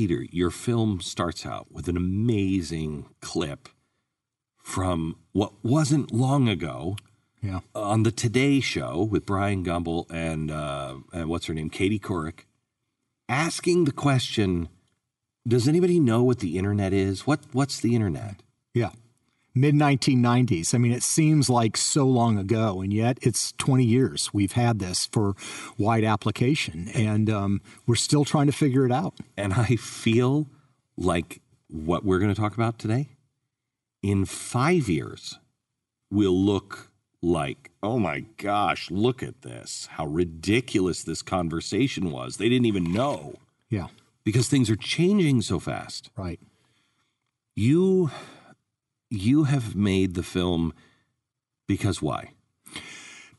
Peter, your film starts out with an amazing clip from what wasn't long ago Yeah. on the Today Show with Bryant Gumbel and, uh, and what's her name, Katie Couric, asking the question: Does anybody know what the internet is? What What's the internet? Yeah. Mid 1990s. I mean, it seems like so long ago, and yet it's 20 years we've had this for wide application, and um, we're still trying to figure it out. And I feel like what we're going to talk about today, in five years, will look like, oh my gosh, look at this. How ridiculous this conversation was. They didn't even know Yeah. because things are changing so fast. Right. You you have made the film because why?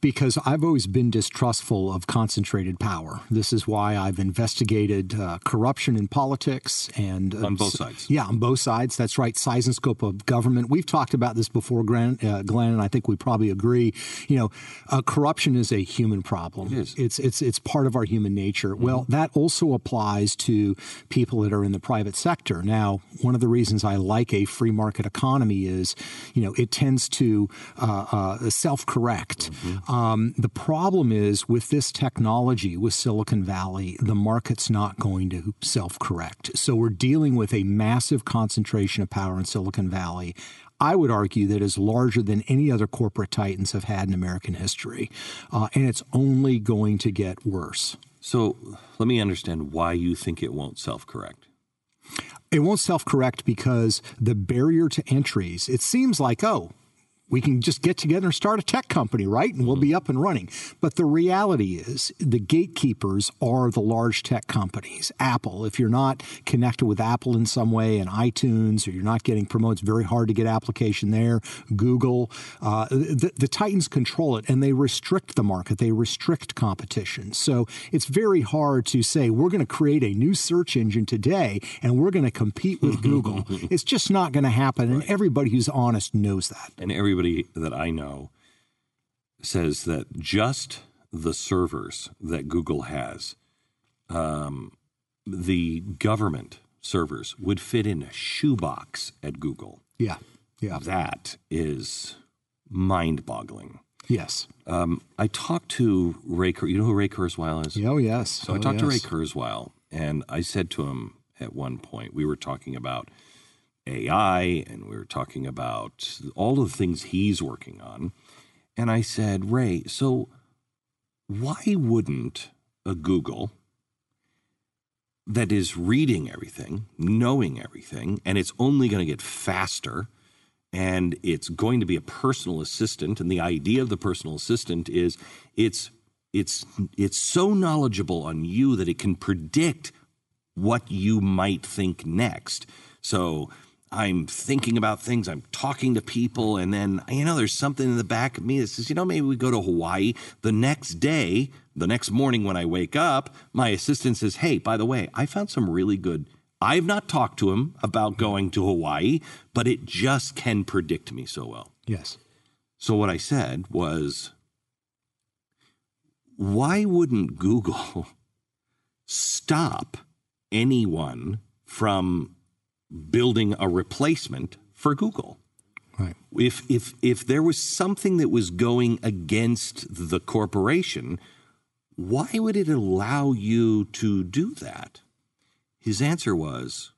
Because I've always been distrustful of concentrated power. This is why I've investigated uh, corruption in politics and uh, On both sides. Yeah, on both sides. That's right. Size and scope of government. We've talked about this before, Glenn, uh, Glenn and I think we probably agree. You know, uh, corruption is a human problem. It is. It's it's it's part of our human nature. Well, that also applies to people that are in the private sector. Now, one of the reasons I like a free market economy is, you know, it tends to uh, uh, self-correct. Um, the problem is with this technology, with Silicon Valley, the market's not going to self-correct. So we're dealing with a massive concentration of power in Silicon Valley. I would argue that is larger than any other corporate titans have had in American history, uh, and it's only going to get worse. So let me understand why you think it won't self correct. It won't self correct because the barrier to entries, it seems like, oh, we can just get together and start a tech company, right? And we'll be up and running. But the reality is, the gatekeepers are the large tech companies. Apple, if you're not connected with Apple in some way and iTunes, or you're not getting promoted, it's very hard to get application there. Google, uh, the, the Titans control it and they restrict the market, they restrict competition. So it's very hard to say, we're going to create a new search engine today and we're going to compete with Google. It's just not going to happen. And everybody who's honest knows that. And everybody that I know says that just the servers that Google has, um, the government servers would fit in a shoebox at Google. Yeah. Yeah. That is mind boggling. Yes. Um, I talked to Ray, Kur- you know who Ray Kurzweil is? Oh, yes. So I talked to Ray Kurzweil, and I said to him at one point, we were talking about AI and we were talking about all of the things he's working on. And I said, Ray, so why wouldn't a Google that is reading everything, knowing everything, and it's only going to get faster? and it's going to be a personal assistant and the idea of the personal assistant is it's it's it's so knowledgeable on you that it can predict what you might think next so i'm thinking about things i'm talking to people and then you know there's something in the back of me that says you know maybe we go to hawaii the next day the next morning when i wake up my assistant says hey by the way i found some really good I've not talked to him about going to Hawaii, but it just can predict me so well. Yes. So what I said was, why wouldn't Google stop anyone from building a replacement for Google? Right. If if if there was something that was going against the corporation, why would it allow you to do that? His answer was,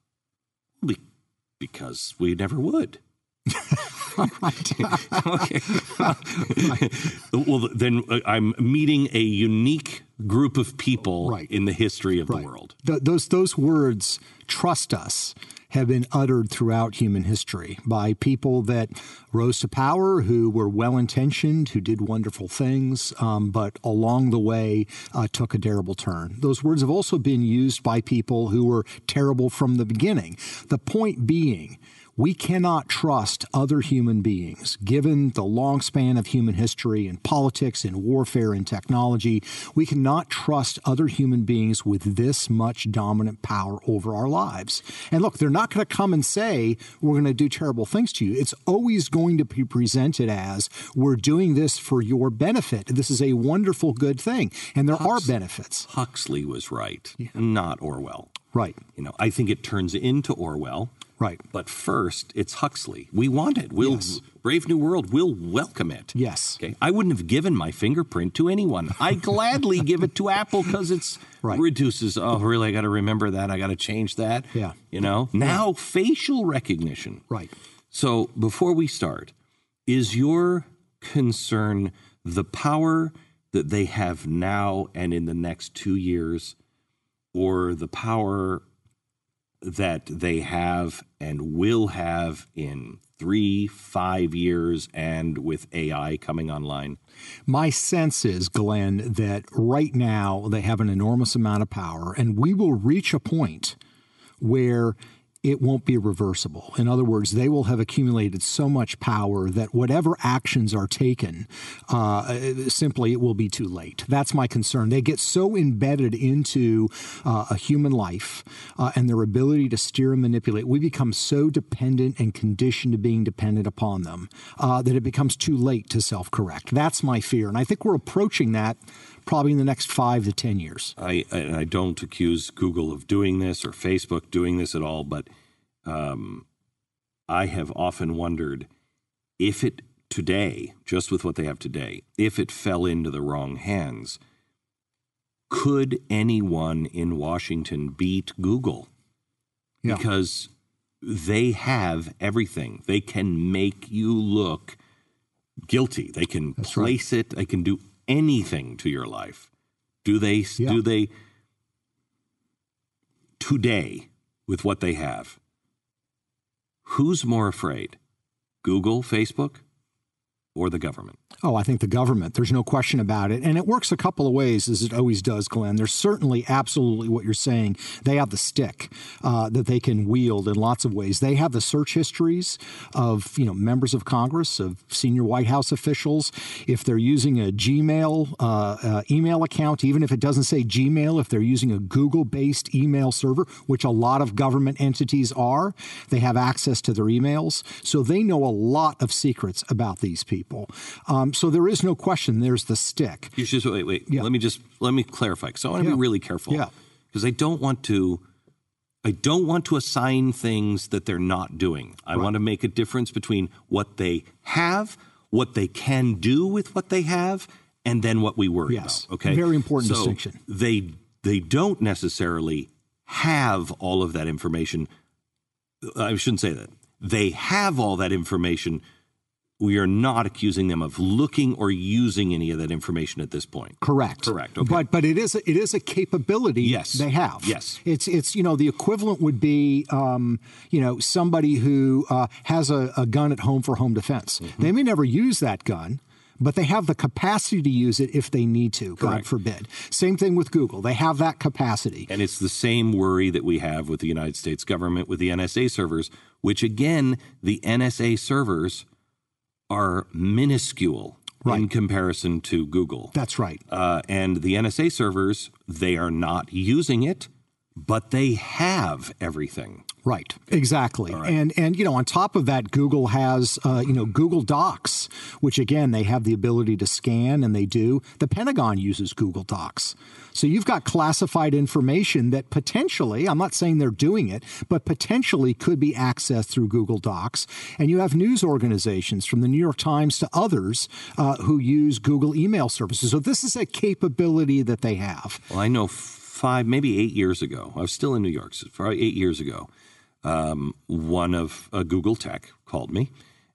"Be- because we never would. okay. well, then uh, I'm meeting a unique group of people Right. in the history of Right. the world. Th- those those words, trust us, have been uttered throughout human history by people that rose to power, who were well intentioned, who did wonderful things, um, but along the way uh, took a terrible turn. Those words have also been used by people who were terrible from the beginning. The point being. We cannot trust other human beings. Given the long span of human history in politics, in warfare, in technology, we cannot trust other human beings with this much dominant power over our lives. And look, they're not going to come and say, we're going to do terrible things to you. It's always going to be presented as, we're doing this for your benefit. This is a wonderful, good thing. And there are benefits. Huxley was right, not Orwell. Right. You know, I think it turns into Orwell. Right. But first, it's Huxley. We want it. We'll Yes. Brave New World. We'll welcome it. Yes. Okay. I wouldn't have given my fingerprint to anyone. I gladly give it to Apple because it's Right. reduces. Oh, really? I got to remember that. I got to change that. Yeah. You know. Now facial recognition. Right. So before we start, is your concern the power that they have now and in the next two years, or the power that they have and will have in three, five years, and with AI coming online? My sense is, Glenn, that right now they have an enormous amount of power, and we will reach a point where it won't be reversible. In other words, they will have accumulated so much power that whatever actions are taken, uh, simply it will be too late. That's my concern. They get so embedded into uh, a human life uh, and their ability to steer and manipulate. We become so dependent and conditioned to being dependent upon them uh, that it becomes too late to self correct. That's my fear. And I think we're approaching that probably in the next five to 10 years. I and I don't accuse Google of doing this or Facebook doing this at all, but um, I have often wondered if it today, just with what they have today, if it fell into the wrong hands, could anyone in Washington beat Google? Yeah. Because they have everything. They can make you look guilty. They can That's right. place it. They can do anything to your life. Do they? Yeah. Do they? Today, with what they have, who's more afraid, Google, Facebook, or the government? Oh, I think the government. There's no question about it. And it works a couple of ways, as it always does, Glenn. There's certainly absolutely what you're saying. They have the stick uh, that they can wield in lots of ways. They have the search histories of you know members of Congress, of senior White House officials. If they're using a Gmail uh, uh, email account, even if it doesn't say Gmail, if they're using a Google-based email server, which a lot of government entities are, they have access to their emails. So they know a lot of secrets about these people. Um, so there is no question. There's the stick. You should wait, wait. Yeah. Let me just let me clarify because I want to Yeah. be really careful. Yeah. Because I don't want to, I don't want to assign things that they're not doing. I want to make a difference between what they have, what they can do with what they have, and then what we worry Yes. about. Okay. Very important So distinction. They they don't necessarily have all of that information. I shouldn't say that. They have all that information. We are not accusing them of looking or using any of that information at this point. Correct. Correct, okay. But but it is a, it is a capability Yes. they have. Yes. It's it's you know the equivalent would be um, you know somebody who uh, has a, a gun at home for home defense. Mm-hmm. They may never use that gun. But they have the capacity to use it if they need to, God Correct. forbid. Same thing with Google. They have that capacity. And it's the same worry that we have with the United States government with the NSA servers, which again, the NSA servers are minuscule in comparison to Google. That's right. Uh, and the NSA servers, they are not using it, but they have everything. Right, exactly, and and you know on top of that, Google has uh, you know Google Docs, which again they have the ability to scan, and they do. The Pentagon uses Google Docs, so you've got classified information that potentially, I'm not saying they're doing it, but potentially could be accessed through Google Docs, and you have news organizations from the New York Times to others uh, who use Google email services. So this is a capability that they have. Well, I know five, maybe eight years ago, I was still in New York, so probably eight years ago, um, one of uh, Google Tech called me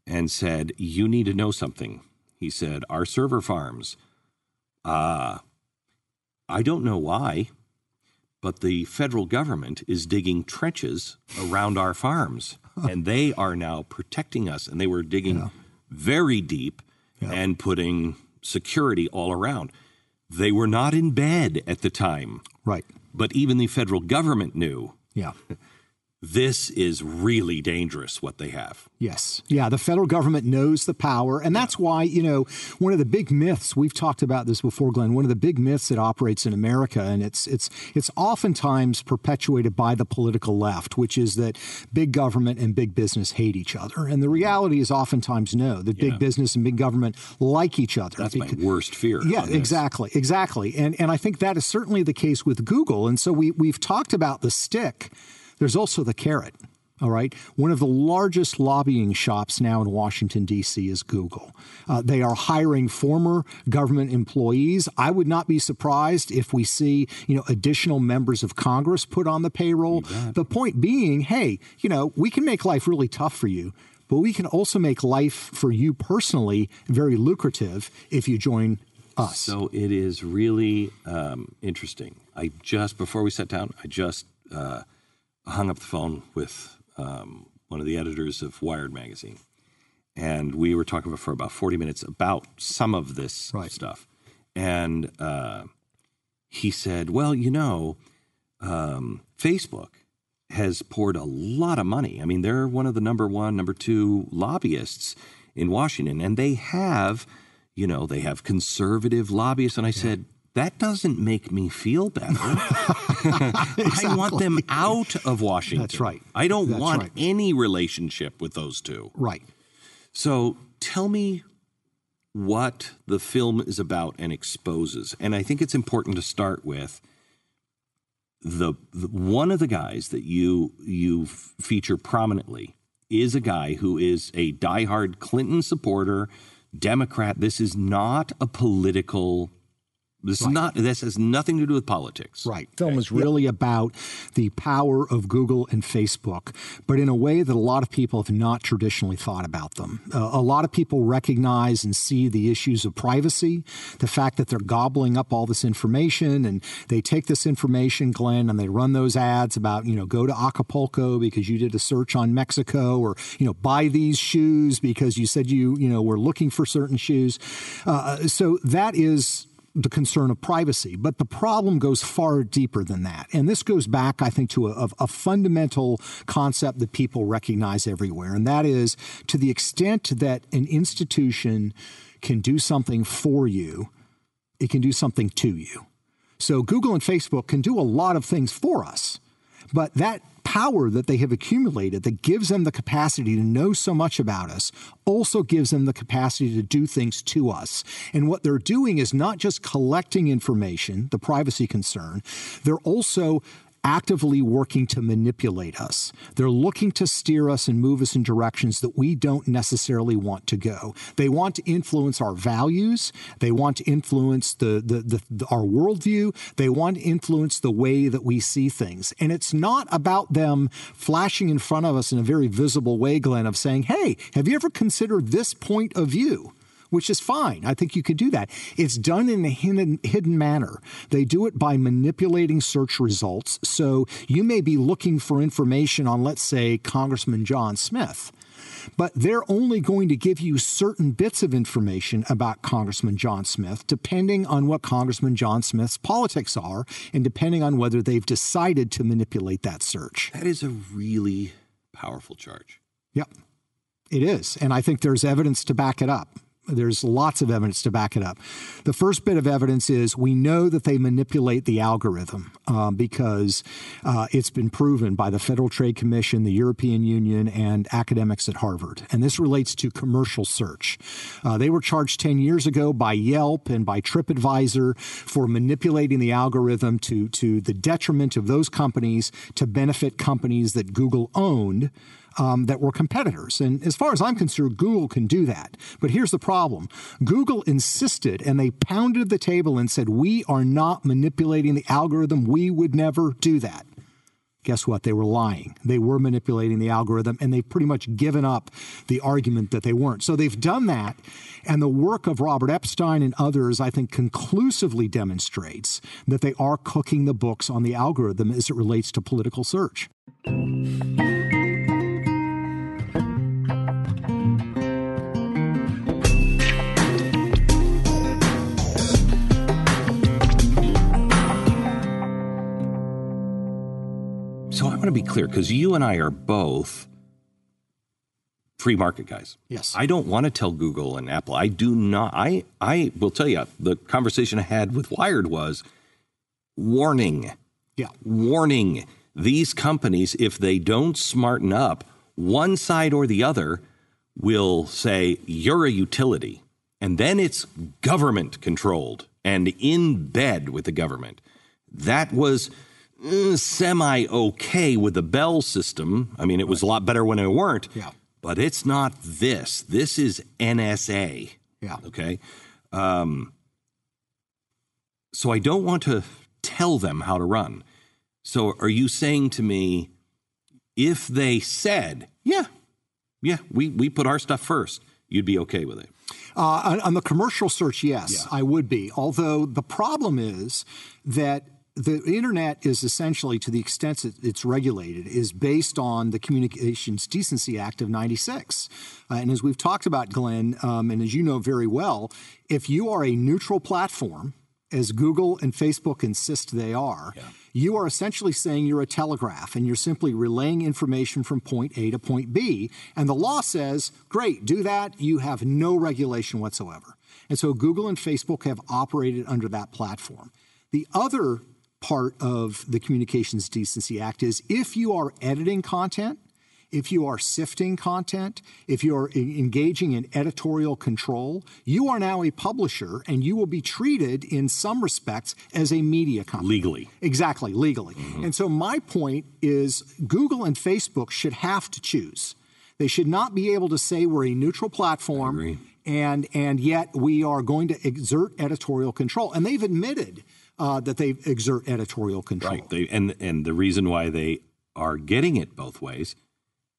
and said, You need to know something. He said, Our server farms, uh, I don't know why, but the federal government is digging trenches around our farms, and they are now protecting us. And they were digging very deep and putting security all around. They were not in bed at the time, Right. but even the federal government knew Yeah. this is really dangerous what they have. Yes. Yeah. The federal government knows the power. And that's why, you know, one of the big myths, we've talked about this before, Glenn, one of the big myths that operates in America, and it's it's it's oftentimes perpetuated by the political left, which is that big government and big business hate each other. And the reality is oftentimes no, that big business and big government like each other. That's because, my worst fear. Yeah, exactly. Exactly. And and I think that is certainly the case with Google. And so we we've talked about the stick there's also the carrot. All right. One of the largest lobbying shops now in Washington, D.C. is Google. Uh, they are hiring former government employees. I would not be surprised if we see, you know, additional members of Congress put on the payroll. The point being, hey, you know, we can make life really tough for you, but we can also make life for you personally very lucrative if you join us. So it is really um, interesting. I just, before we sat down, I just, uh, hung up the phone with um, one of the editors of Wired magazine, and we were talking for about forty minutes about some of this right. stuff. And uh, he said, "Well, you know, um, Facebook has poured a lot of money. I mean, they're one of the number one, number two lobbyists in Washington, and they have." You know, they have conservative lobbyists. And I yeah. said, that doesn't make me feel better. exactly. I want them out of Washington. That's right. I don't That's want right. any relationship with those two. Right. So tell me what the film is about and exposes. And I think it's important to start with the, the one of the guys that you you feature prominently is a guy who is a diehard Clinton supporter, Democrat. This is not a political this right. is not. This has nothing to do with politics. Right. Film is really yeah. about the power of Google and Facebook, but in a way that a lot of people have not traditionally thought about them. Uh, a lot of people recognize and see the issues of privacy, the fact that they're gobbling up all this information, and they take this information, Glenn, and they run those ads about you know go to Acapulco because you did a search on Mexico, or you know buy these shoes because you said you you know were looking for certain shoes. Uh, so that is the concern of privacy. But the problem goes far deeper than that. And this goes back, I think, to a, a, fundamental concept that people recognize everywhere. And that is to the extent that an institution can do something for you, it can do something to you. So Google and Facebook can do a lot of things for us. But that power that they have accumulated that gives them the capacity to know so much about us also gives them the capacity to do things to us. And what they're doing is not just collecting information, the privacy concern, they're also actively working to manipulate us. They're looking to steer us and move us in directions that we don't necessarily want to go. They want to influence our values. They want to influence the, the, the, the, our worldview. They want to influence the way that we see things. And it's not about them flashing in front of us in a very visible way, Glenn, of saying, hey, have you ever considered this point of view? Which is fine. I think you could do that. It's done in a hidden, hidden manner. They do it by manipulating search results. So you may be looking for information on, let's say, Congressman John Smith but they're only going to give you certain bits of information about Congressman John Smith, depending on what Congressman John Smith's politics are and depending on whether they've decided to manipulate that search. That is a really powerful charge. Yep, it is. And I think there's evidence to back it up. There's lots of evidence to back it up. The first bit of evidence is we know that they manipulate the algorithm um, because uh, it's been proven by the Federal Trade Commission, the European Union, and academics at Harvard. And this relates to commercial search. Uh, they were charged 10 years ago by Yelp and by TripAdvisor for manipulating the algorithm to, to the detriment of those companies to benefit companies that Google owned um, that were competitors. And as far as I'm concerned, Google can do that. But here's the problem Google insisted and they pounded the table and said, We are not manipulating the algorithm. We would never do that. Guess what? They were lying. They were manipulating the algorithm, and they've pretty much given up the argument that they weren't. So they've done that, and the work of Robert Epstein and others, I think, conclusively demonstrates that they are cooking the books on the algorithm as it relates to political search. Want to be clear because you and I are both free market guys. Yes. I don't want to tell Google and Apple. I do not. I I will tell you the conversation I had with Wired was warning, Yeah. warning these companies if they don't smarten up, one side or the other will say you're a utility, and then it's government controlled and in bed with the government. That was semi okay with the Bell system. I mean, it was a lot better when it weren't. Yeah. But it's not this. This is NSA. Yeah. Okay. Um, so I don't want to tell them how to run. So are you saying to me, if they said, yeah, yeah, we, we put our stuff first, you'd be okay with it? Uh, on, on the commercial search, yes, I would be. Although the problem is that the internet is essentially, to the extent that it's regulated, is based on the Communications Decency Act of 96. Uh, and as we've talked about, Glenn, um, and as you know very well, if you are a neutral platform, as Google and Facebook insist they are, you are essentially saying you're a telegraph and you're simply relaying information from point A to point B. And the law says, great, do that. You have no regulation whatsoever. And so Google and Facebook have operated under that platform. The other part of the Communications Decency Act is if you are editing content, if you are sifting content, if you are engaging in editorial control, you are now a publisher and you will be treated in some respects as a media company. Legally. Exactly, legally. Mm-hmm. And so my point is Google and Facebook should have to choose. They should not be able to say we're a neutral platform and and yet we are going to exert editorial control. And they've admitted uh, that they exert editorial control. Right. They, and, and the reason why they are getting it both ways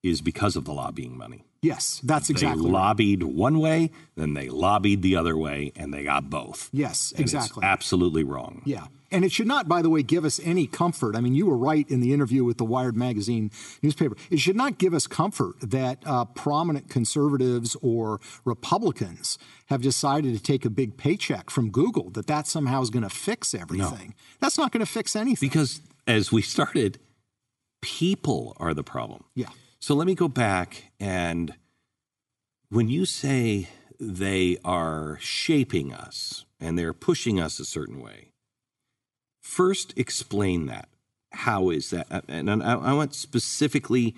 is because of the lobbying money. Yes, that's exactly They right. lobbied one way, then they lobbied the other way, and they got both. Yes, And exactly. absolutely wrong. Yeah. And it should not, by the way, give us any comfort. I mean, you were right in the interview with the Wired Magazine newspaper. It should not give us comfort that uh, prominent conservatives or Republicans have decided to take a big paycheck from Google, that that somehow is going to fix everything. That's not going to fix anything. Because as we started, people are the problem. yeah. So let me go back and when you say they are shaping us and they're pushing us a certain way, first explain that. How is that? Uh, And I, want specifically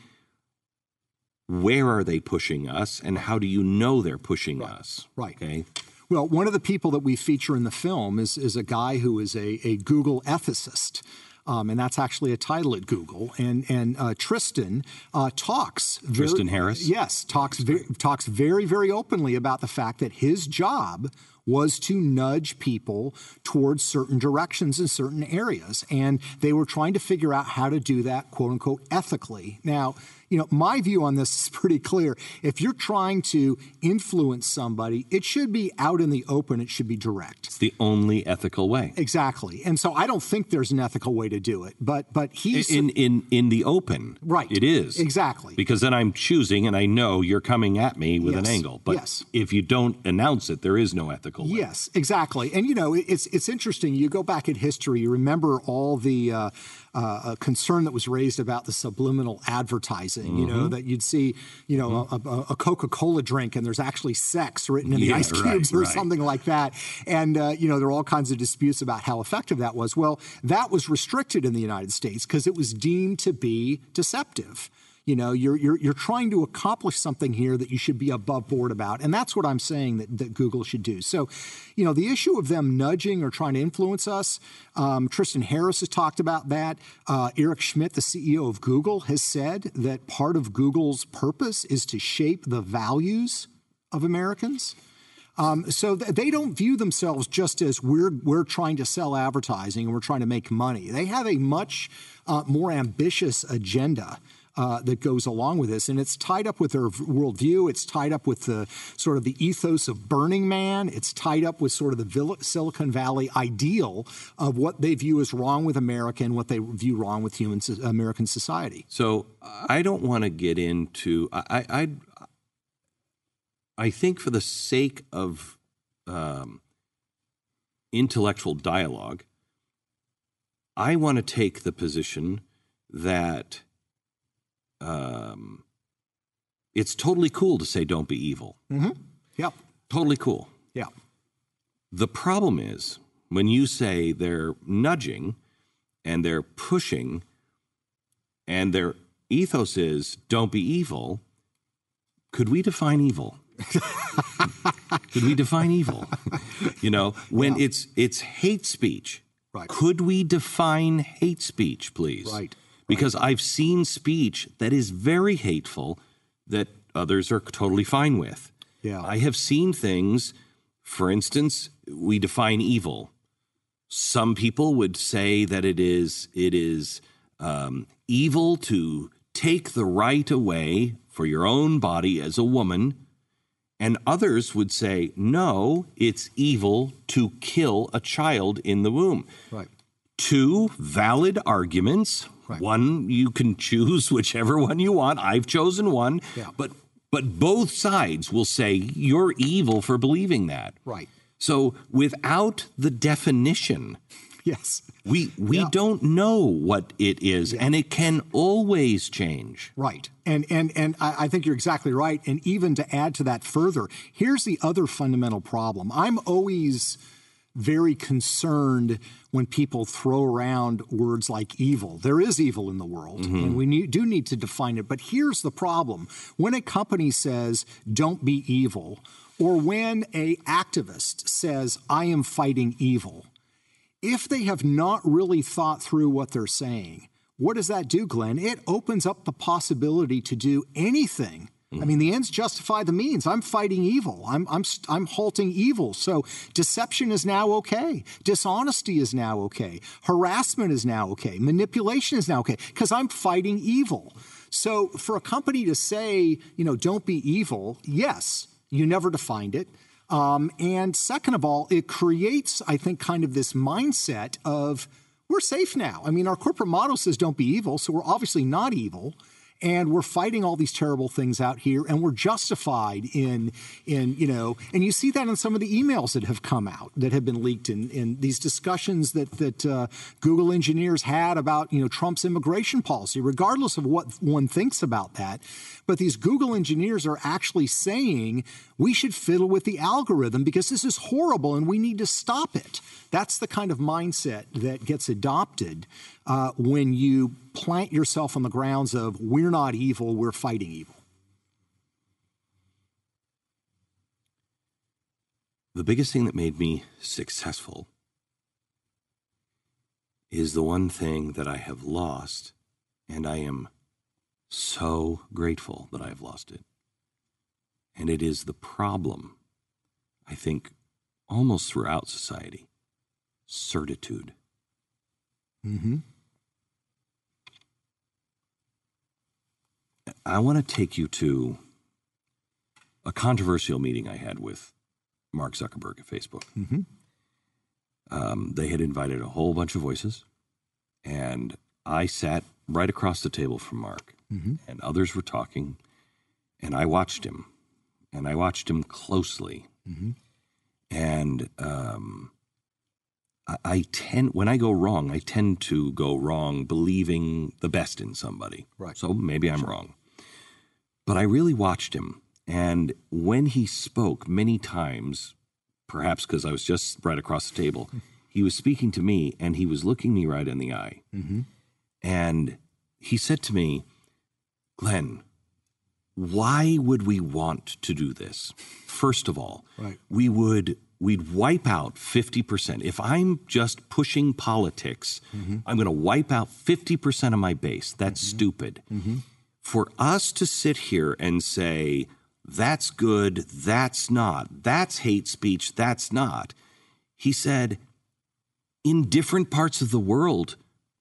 where are they pushing us and how do you know they're pushing us? right. Okay. Well, one of the people that we feature in the film is, is a guy who is a, a Google ethicist. Um, and that's actually a title at Google. And and uh, Tristan uh, talks. very- Tristan Harris? Yes, talks very, talks very very openly about the fact that his job was to nudge people towards certain directions in certain areas, and they were trying to figure out how to do that quote unquote ethically. Now, you know, my view on this is pretty clear. If you're trying to influence somebody, it should be out in the open. It should be direct. It's the only ethical way. Exactly. And so I don't think there's an ethical way to do it. But but he's In in in the open. Right. It is. Exactly. Because then I'm choosing and I know you're coming at me with an angle. But Yes. if you don't announce it, there is no ethical way. Yes, exactly. And you know, it's it's interesting. You go back in history, you remember all the uh, uh, a concern that was raised about the subliminal advertising. You know Mm-hmm. that you'd see, you know, a, a, a Coca-Cola drink and there's actually sex written in the Yeah, ice right, cubes or right. something like that. And uh, you know, there are all kinds of disputes about how effective that was. Well, that was restricted in the United States because it was deemed to be deceptive. You know, you're, you're, you're trying to accomplish something here that you should be above board about. And that's what I'm saying that, that Google should do. So, you know, the issue of them nudging or trying to influence us, um, Tristan Harris has talked about that. Uh, Eric Schmidt, the CEO of Google, has said that part of Google's purpose is to shape the values of Americans. Um, so th- they don't view themselves just as we're we're trying to sell advertising and we're trying to make money. They have a much uh, more ambitious agenda. Uh, that goes along with this, and it's tied up with their worldview. It's tied up with the sort of the ethos of Burning Man. It's tied up with sort of the Silicon Valley ideal of what they view as wrong with America and what they view wrong with human American society. So I don't want to get into. I I I think for the sake of um, intellectual dialogue, I want to take the position that um, it's totally cool to say don't be evil. Mm-hmm. Yep. Totally cool. Yeah. The problem is when you say they're nudging and they're pushing and their ethos is don't be evil, could we define evil? could we define evil? you know, when it's it's hate speech. Right. Could we define hate speech, please? Right. Because I've seen speech that is very hateful that others are totally fine with. Yeah. I have seen things, for instance, we define evil. Some people would say that it is it is um, evil to take the right away for your own body as a woman, and others would say no, it's evil to kill a child in the womb. Right. Two valid arguments. Right. One you can choose whichever one you want. I've chosen one, Yeah. but but both sides will say you're evil for believing that. Right. So without the definition, Yes. we we Yeah. don't know what it is, and it can always change. Right. And and and I, I think you're exactly right. And even to add to that further, here's the other fundamental problem. I'm always very concerned when people throw around words like evil. There is evil in the world, mm-hmm. and we need, do need to define it. But here's the problem: when a company says "Don't be evil," or when a activist says "I am fighting evil," if they have not really thought through what they're saying, what does that do, Glenn? It opens up the possibility to do anything. I mean, the ends justify the means. I'm fighting evil. I'm, I'm, I'm halting evil. So deception is now okay. Dishonesty is now okay. Harassment is now okay. Manipulation is now okay because I'm fighting evil. So for a company to say, you know, don't be evil, yes, you never defined it. Um, and second of all, it creates, I think, kind of this mindset of we're safe now. I mean, our corporate motto says don't be evil, so we're obviously not evil. And we're fighting all these terrible things out here, and we're justified in, in you know, and you see that in some of the emails that have come out that have been leaked in, in these discussions that that uh, Google engineers had about you know Trump's immigration policy, regardless of what one thinks about that. But these Google engineers are actually saying we should fiddle with the algorithm because this is horrible and we need to stop it. That's the kind of mindset that gets adopted uh, when you plant yourself on the grounds of we're not evil, we're fighting evil. The biggest thing that made me successful is the one thing that I have lost, and I am so grateful that I have lost it. And it is the problem, I think, almost throughout society certitude. Mm-hmm. I want to take you to a controversial meeting I had with Mark Zuckerberg at Facebook. Mm-hmm. Um, they had invited a whole bunch of voices, and I sat right across the table from Mark, Mm-hmm. and others were talking, and I watched him, and I watched him closely, Mm-hmm. and um, I, I tend when I go wrong, I tend to go wrong believing the best in somebody. Right. So maybe I'm wrong, but I really watched him, and when he spoke many times, perhaps because I was just right across the table, he was speaking to me, and he was looking me right in the eye, Mm-hmm. and he said to me, Glenn, why would we want to do this? First of all, Right. we would we'd wipe out 50%. If I'm just pushing politics, mm-hmm. I'm going to wipe out 50% of my base. That's mm-hmm. stupid. Mm-hmm. For us to sit here and say that's good, that's not, that's hate speech, that's not. He said in different parts of the world,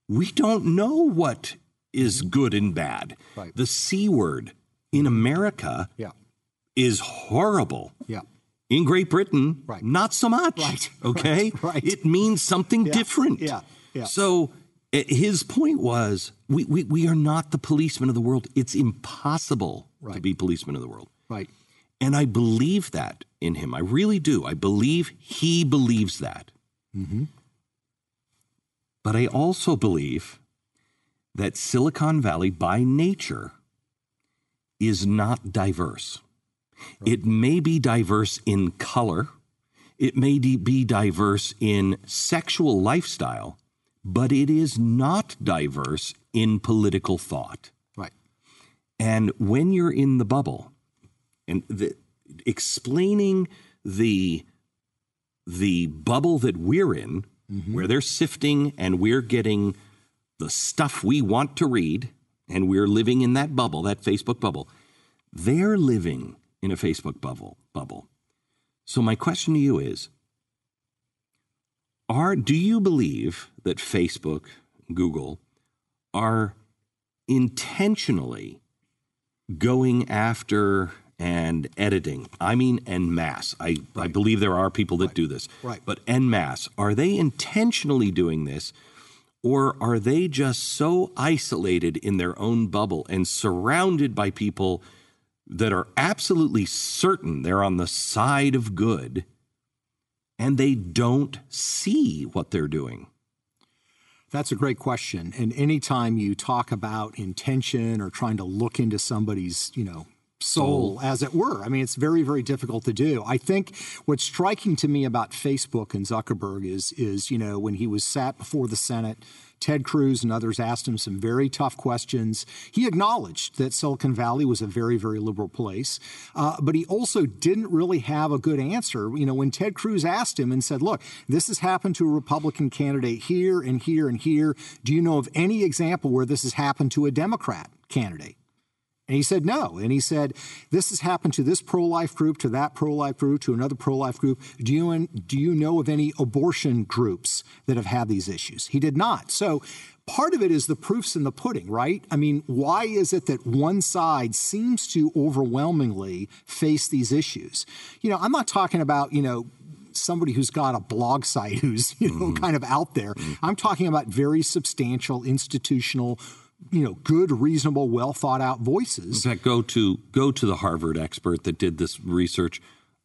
we don't know what is good and bad. Right. The C word in America Yeah. is horrible. Yeah. In Great Britain, Right. not so much. Right. Okay? Right. Right. It means something different. Yeah. Yeah. So eh, his point was we, we, we are not the policemen of the world. It's impossible to be policemen of the world. Right. And I believe that in him. I really do. I believe he believes that. Mm-hmm. But I also believe that Silicon Valley, by nature, is not diverse. It may be diverse in color, it may be diverse in sexual lifestyle, but it is not diverse in political thought. Right. And when you're in the bubble, and the, explaining the the bubble that we're in, mm-hmm. where they're sifting and we're getting the stuff we want to read, and we're living in that bubble, that Facebook bubble. They're living in a Facebook bubble. Bubble. So my question to you is: Are do you believe that Facebook, Google, are intentionally going after and editing. I mean, en masse. I, right. I believe there are people that right. do this. Right. But en masse, are they intentionally doing this? Or are they just so isolated in their own bubble and surrounded by people that are absolutely certain they're on the side of good and they don't see what they're doing? That's a great question. And anytime you talk about intention or trying to look into somebody's, you know, soul, as it were. I mean, it's very, very difficult to do. I think what's striking to me about Facebook and Zuckerberg is, is you know, when he was sat before the Senate, Ted Cruz and others asked him some very tough questions. He acknowledged that Silicon Valley was a very, very liberal place, uh, but he also didn't really have a good answer. You know, when Ted Cruz asked him and said, Look, this has happened to a Republican candidate here and here and here. Do you know of any example where this has happened to a Democrat candidate? And he said no. And he said, this has happened to this pro life group, to that pro life group, to another pro life group. Do you, do you know of any abortion groups that have had these issues? He did not. So part of it is the proofs in the pudding, right? I mean, why is it that one side seems to overwhelmingly face these issues? You know, I'm not talking about, you know, somebody who's got a blog site who's you know mm-hmm. kind of out there. Mm-hmm. I'm talking about very substantial institutional you know, good, reasonable, well thought out voices. In fact, go to go to the Harvard expert that did this research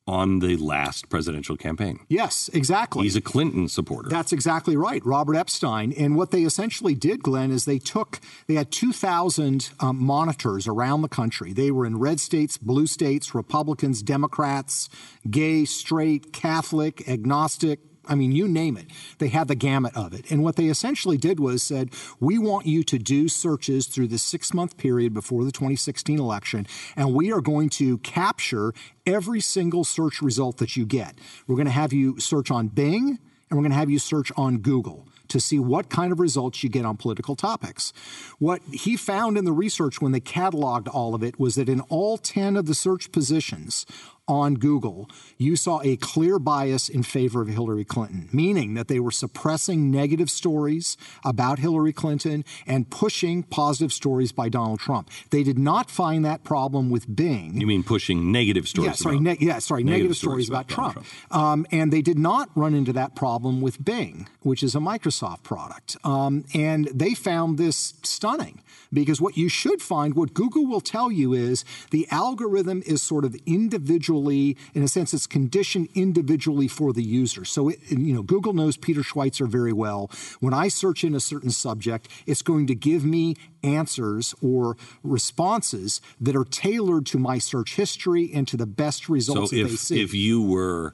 on the last presidential campaign. Yes, exactly. He's a Clinton supporter. That's exactly right, Robert Epstein. And what they essentially did, Glenn, is they took, they had 2,000 um, monitors around the country. They were in red states, blue states, Republicans, Democrats, gay, straight, Catholic, agnostic, I mean, you name it. They had the gamut of it. And what they essentially did was said, we want you to do searches through the six month period before the 2016 election, and we are going to capture every single search result that you get. We're going to have you search on Bing, and we're going to have you search on Google to see what kind of results you get on political topics. What he found in the research when they cataloged all of it was that in all 10 of the search positions, on Google, you saw a clear bias in favor of Hillary Clinton, meaning that they were suppressing negative stories about Hillary Clinton and pushing positive stories by Donald Trump. They did not find that problem with Bing. You mean pushing negative stories? Yeah, sorry, ne- yeah, sorry, negative, negative stories, stories, about, about Trump. Trump. Um, and they did not run into that problem with Bing, which is a Microsoft product. Um, and they found this stunning because what you should find, what Google will tell you is the algorithm is sort of individual individually, in a sense, it's conditioned individually for the user. So, it, you know, Google knows Peter Schweizer very well. When I search in a certain subject, it's going to give me answers or responses that are tailored to my search history and to the best results so if, that they see. If you were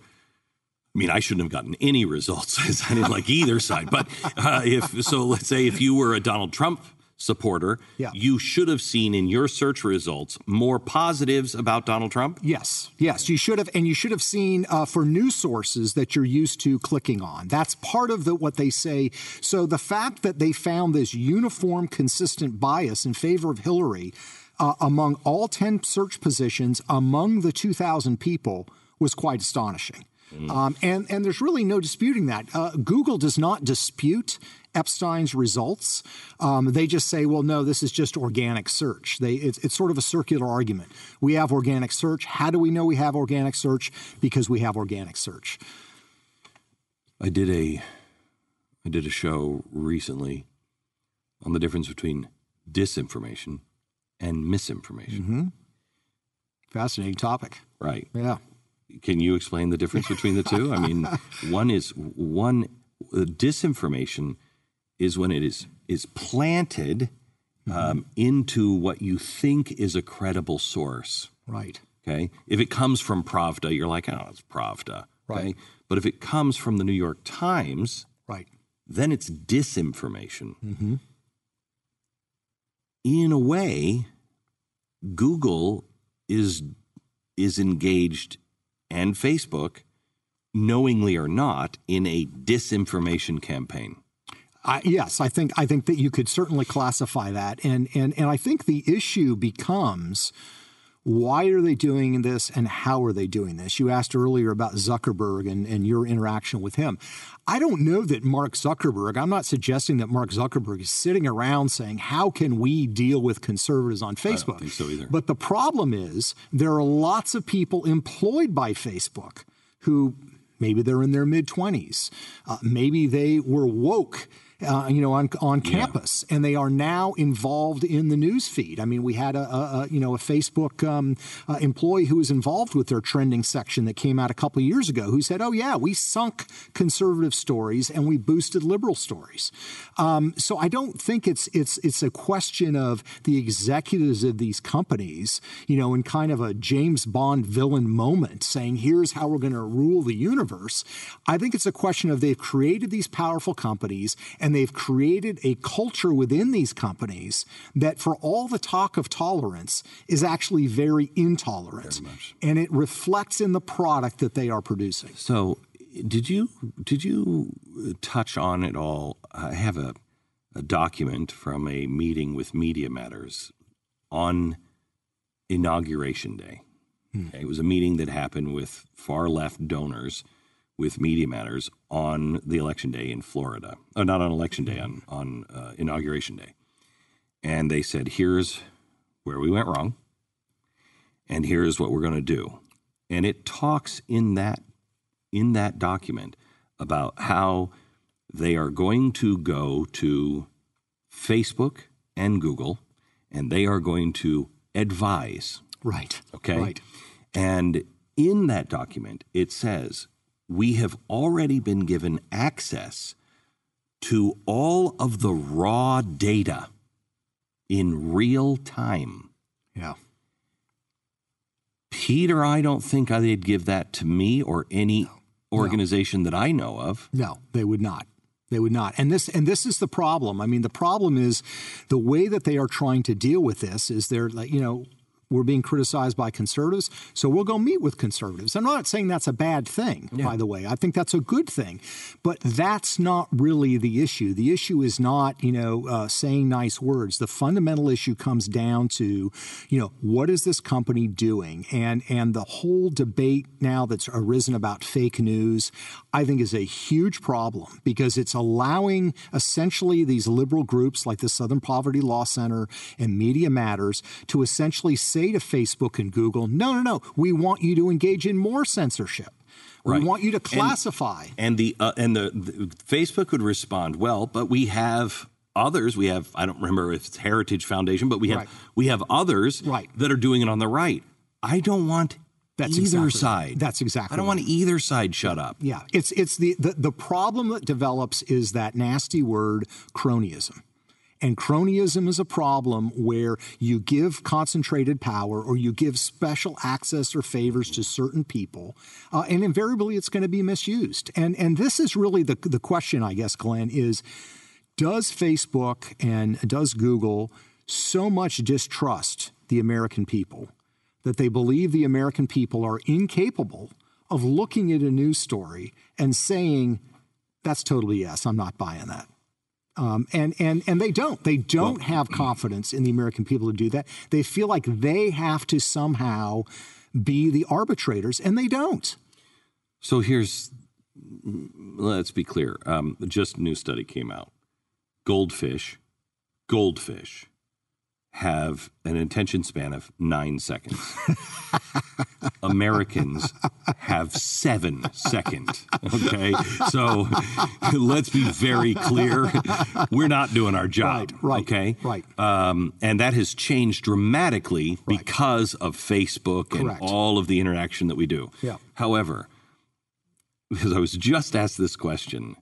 I mean, I shouldn't have gotten any results. Because I didn't like either side. But uh, if so, let's say if you were a Donald Trump supporter, yeah. you should have seen in your search results more positives about Donald Trump? Yes, yes, you should have, and you should have seen uh, for news sources that you're used to clicking on. That's part of the, what they say. So the fact that they found this uniform, consistent bias in favor of Hillary uh, among all 10 search positions among the 2,000 people was quite astonishing. Mm. Um, and, and there's really no disputing that. Uh, Google does not dispute Epstein's results. Um, they just say, well, no, this is just organic search. They, it's, it's sort of a circular argument. We have organic search. How do we know we have organic search? Because we have organic search. I did a I did a show recently on the difference between disinformation and misinformation. Mm-hmm. Fascinating topic. Right. Yeah. Can you explain the difference between the two? I mean, one is one uh, disinformation is when it is is planted um, into what you think is a credible source. Right. Okay. If it comes from Pravda, you're like, oh, it's Pravda. Okay. Right. But if it comes from the New York Times, Right. then it's disinformation. In a way, Google is is engaged and Facebook, knowingly or not, in a disinformation campaign. I, yes, I think I think that you could certainly classify that, and and and I think the issue becomes why are they doing this and how are they doing this? You asked earlier about Zuckerberg and, and your interaction with him. I don't know that Mark Zuckerberg, I'm not suggesting that Mark Zuckerberg is sitting around saying, How can we deal with conservatives on Facebook? I think so either. But the problem is there are lots of people employed by Facebook who maybe they're in their mid 20s, uh, maybe they were woke. Uh, you know, on on campus, and they are now involved in the news feed. I mean, we had a, a, a you know a Facebook um, uh, employee who was involved with their trending section that came out a couple of years ago, who said, "Oh yeah, we sunk conservative stories and we boosted liberal stories." Um, so I don't think it's it's it's a question of the executives of these companies, you know, in kind of a James Bond villain moment, saying, "Here's how we're going to rule the universe." I think it's a question of they've created these powerful companies and they've created a culture within these companies that, for all the talk of tolerance, is actually very intolerant, and it reflects in the product that they are producing. So, did you did you uh, touch on it all? I have a, a document from a meeting with Media Matters on inauguration day. Hmm. Okay, It was a meeting that happened with far left donors with Media Matters on the election day in Florida. Oh, not on election day, on on uh, inauguration day. And they said, "Here's where we went wrong, and here's what we're going to do." And it talks in that in that document about how they are going to go to Facebook and Google, and they are going to advise Right. Okay. Right. And in that document, it says we have already been given access to all of the raw data in real time. Yeah. Peter, I don't think they'd give that to me or any organization that I know of. No, they would not. They would not. And this and this is the problem. I mean, the problem is the way that they are trying to deal with this is they're like, you know, we're being criticized by conservatives, so we'll go meet with conservatives. I'm not saying that's a bad thing, by the way. I think that's a good thing, but that's not really the issue. The issue is not, you know, uh, saying nice words. The fundamental issue comes down to, you know, what is this company doing? And and the whole debate now that's arisen about fake news, I think, is a huge problem because it's allowing essentially these liberal groups like the Southern Poverty Law Center and Media Matters to essentially say to Facebook and Google, no, no, no, we want you to engage in more censorship. We Right. want you to And- classify. And the uh, and the, the Facebook would respond, well, but we have others. We have I don't remember if it's Heritage Foundation, but we have Right. we have others Right. that are doing it on the right. I don't want That's either exactly- side. that's exactly I don't right. want either side shut up. Yeah, it's it's the, the the problem that develops is that nasty word cronyism. And cronyism is a problem where you give concentrated power or you give special access or favors to certain people, uh, and invariably it's going to be misused. And and this is really the the question, I guess, Glenn, is does Facebook and does Google so much distrust the American people that they believe the American people are incapable of looking at a news story and saying, that's totally yes, I'm not buying that. Um, and, and, and they don't. They don't have confidence in the American people to do that. They feel like they have to somehow be the arbitrators, and they don't. So here's let's be clear. Um, just a new study came out. Goldfish, goldfish have an attention span of nine seconds. Americans have seven seconds. Okay, so let's be very clear. We're not doing our job. Right, right, okay, right. Um, and that has changed dramatically because of Facebook Correct. and all of the interaction that we do. Yeah. However, because I was just asked this question.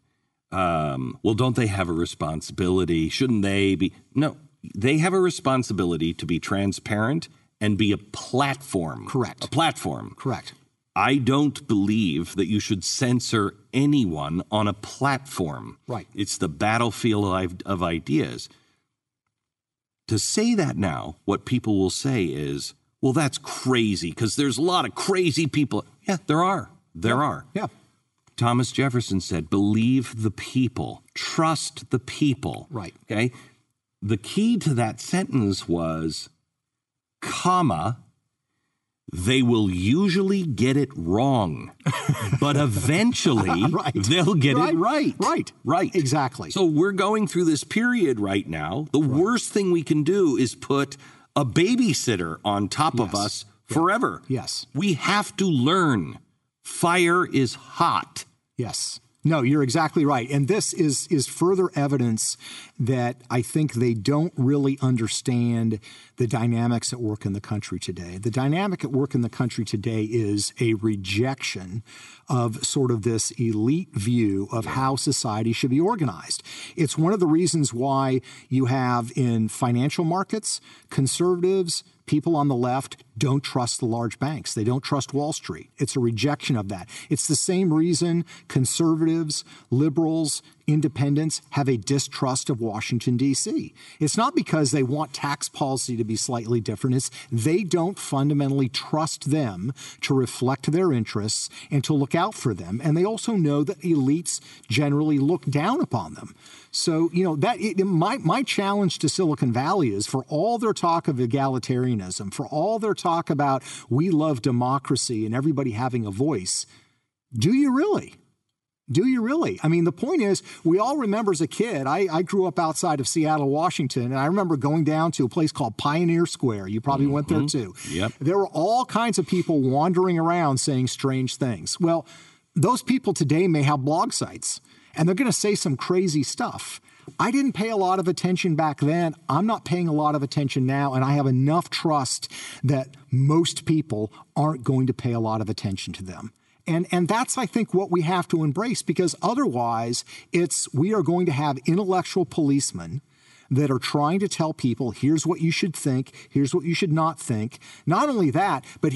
Um, well, don't they have a responsibility? Shouldn't they be? No, they have a responsibility to be transparent and be a platform. Correct. A platform. Correct. I don't believe that you should censor anyone on a platform. Right. It's the battlefield of, of ideas. To say that now, what people will say is, well, that's crazy because there's a lot of crazy people. Yeah, there are. There yeah. are. Yeah. Thomas Jefferson said, believe the people, trust the people. Right. Okay. The key to that sentence was, comma, they will usually get it wrong, but eventually right. they'll get right. it right. Right. Right. Exactly. So we're going through this period right now. The right. worst thing we can do is put a babysitter on top yes. of us forever. Yes. We have to learn. Fire is hot. Yes. No, you're exactly right. And this is is further evidence that I think they don't really understand the dynamics at work in the country today. The dynamic at work in the country today is a rejection of sort of this elite view of how society should be organized. It's one of the reasons why you have in financial markets conservatives people on the left don't trust the large banks. They don't trust Wall Street. It's a rejection of that. It's the same reason conservatives, liberals, independents have a distrust of Washington, D.C. It's not because they want tax policy to be slightly different, it's they don't fundamentally trust them to reflect their interests and to look out for them. And they also know that elites generally look down upon them. So, you know, that it, my, my challenge to Silicon Valley is for all their talk of egalitarianism, for all their talk about we love democracy and everybody having a voice, do you really? Do you really? I mean, the point is, we all remember as a kid, I, I, grew up outside of Seattle, Washington, and I remember going down to a place called Pioneer Square. You probably mm-hmm. went there too. Yep. There were all kinds of people wandering around saying strange things. Well, those people today may have blog sites, and they're going to say some crazy stuff. I didn't pay a lot of attention back then. I'm not paying a lot of attention now, and I have enough trust that most people aren't going to pay a lot of attention to them. And, and that's, I think, what we have to embrace because otherwise, it's we are going to have intellectual policemen that are trying to tell people here's what you should think, here's what you should not think. Not only that, but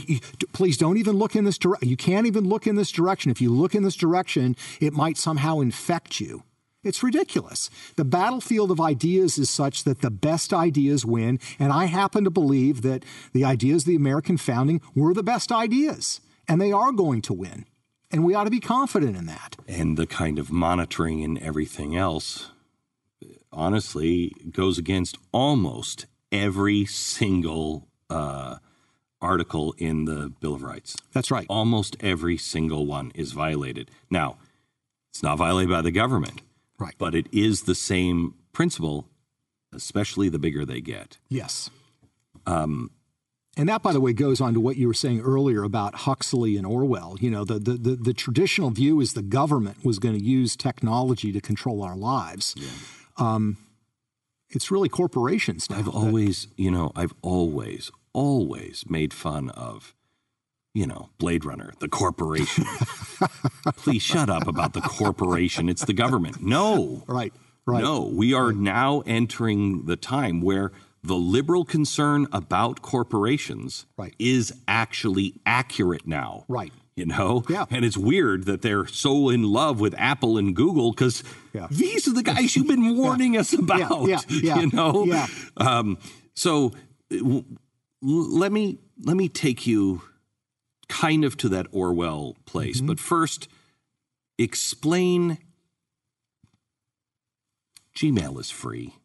please don't even look in this direction. You can't even look in this direction. If you look in this direction, it might somehow infect you. It's ridiculous. The battlefield of ideas is such that the best ideas win, and I happen to believe that the ideas of the American founding were the best ideas and they are going to win. And we ought to be confident in that. And the kind of monitoring and everything else, honestly, goes against almost every single uh, article in the Bill of Rights. That's right. Almost every single one is violated. Now, it's not violated by the government, right? But it is the same principle, especially the bigger they get. Yes. Um, and that, by the way, goes on to what you were saying earlier about Huxley and Orwell. You know, the, the, the, the traditional view is the government was going to use technology to control our lives. Yeah. Um, it's really corporations now. I've always, you know, I've always, always made fun of, you know, Blade Runner, the corporation. Please shut up about the corporation. It's the government. No. Right. Right. No, we are right. now entering the time where the liberal concern about corporations right. is actually accurate now. Right. You know? Yeah. And it's weird that they're so in love with Apple and Google because yeah. these are the guys you've been warning yeah. us about. Yeah. yeah. You know? Yeah. Um, so w- let me let me take you kind of to that Orwell place. Mm-hmm. But first, explain Gmail is free.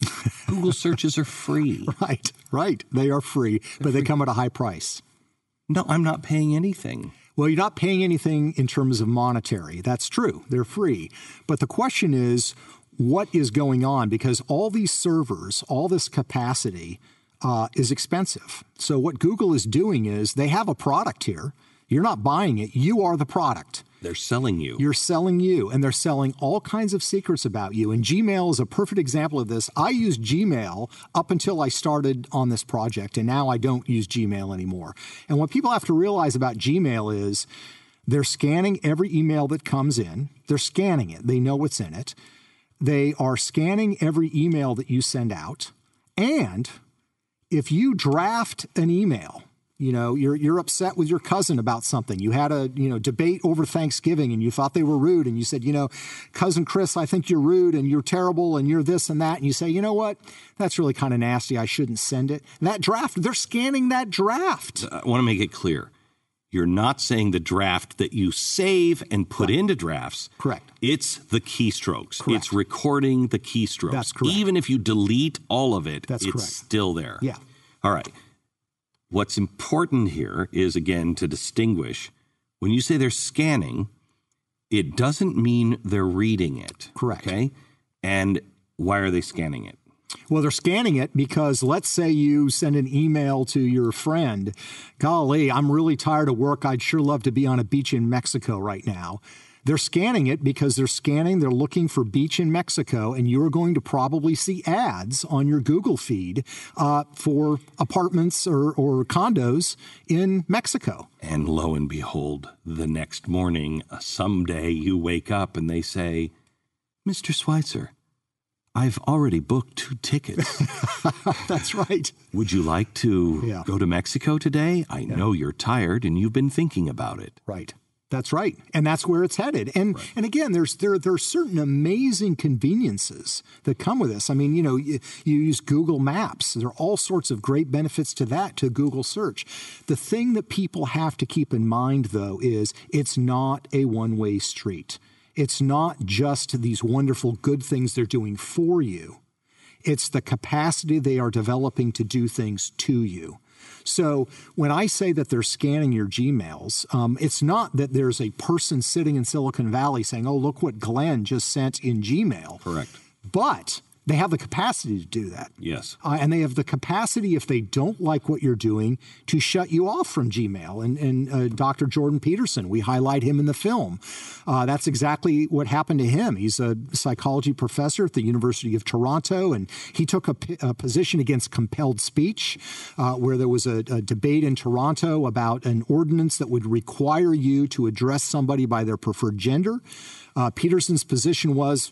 Google searches are free. Right, right. They are free, but they come at a high price. No, I'm not paying anything. Well, you're not paying anything in terms of monetary. That's true. They're free. But the question is, what is going on? Because all these servers, all this capacity uh, is expensive. So, what Google is doing is they have a product here. You're not buying it, you are the product. They're selling you. You're selling you, and they're selling all kinds of secrets about you. And Gmail is a perfect example of this. I used Gmail up until I started on this project, and now I don't use Gmail anymore. And what people have to realize about Gmail is they're scanning every email that comes in, they're scanning it, they know what's in it. They are scanning every email that you send out And if you draft an email, you know, you're you're upset with your cousin about something. You had a, you know, debate over Thanksgiving and you thought they were rude and you said, you know, cousin Chris, I think you're rude and you're terrible and you're this and that and you say, "You know what? That's really kind of nasty. I shouldn't send it." And that draft, they're scanning that draft. I want to make it clear. You're not saying the draft that you save and put into drafts. Correct. It's the keystrokes. Correct. It's recording the keystrokes. That's correct. Even if you delete all of it, That's it's correct. still there. Yeah. All right. What's important here is again to distinguish when you say they're scanning, it doesn't mean they're reading it. Correct. Okay. And why are they scanning it? Well, they're scanning it because let's say you send an email to your friend, golly, I'm really tired of work. I'd sure love to be on a beach in Mexico right now. They're scanning it because they're scanning, they're looking for beach in Mexico, and you're going to probably see ads on your Google feed uh, for apartments or, or condos in Mexico. And lo and behold, the next morning, uh, someday you wake up and they say, Mr. Schweizer, I've already booked two tickets. That's right. Would you like to Yeah. go to Mexico today? I know you're tired and you've been thinking about it. Right. That's right, and that's where it's headed. And and again, there's there there are certain amazing conveniences that come with this. I mean, you know, you, you use Google Maps. There are all sorts of great benefits to that to Google search. The thing that people have to keep in mind, though, is it's not a one way street. It's not just these wonderful good things they're doing for you. It's the capacity they are developing to do things to you. So when I say that they're scanning your Gmails, um, it's not that there's a person sitting in Silicon Valley saying, "Oh, look what Glenn just sent in Gmail." Correct. But they have the capacity to do that. Yes. Uh, and they have the capacity, if they don't like what you're doing, to shut you off from Gmail. And, and uh, Dr. Jordan Peterson, we highlight him in the film. Uh, that's exactly what happened to him. He's a psychology professor at the University of Toronto, and he took a, p- a position against compelled speech, uh, where there was a, a debate in Toronto about an ordinance that would require you to address somebody by their preferred gender. Uh, Peterson's position was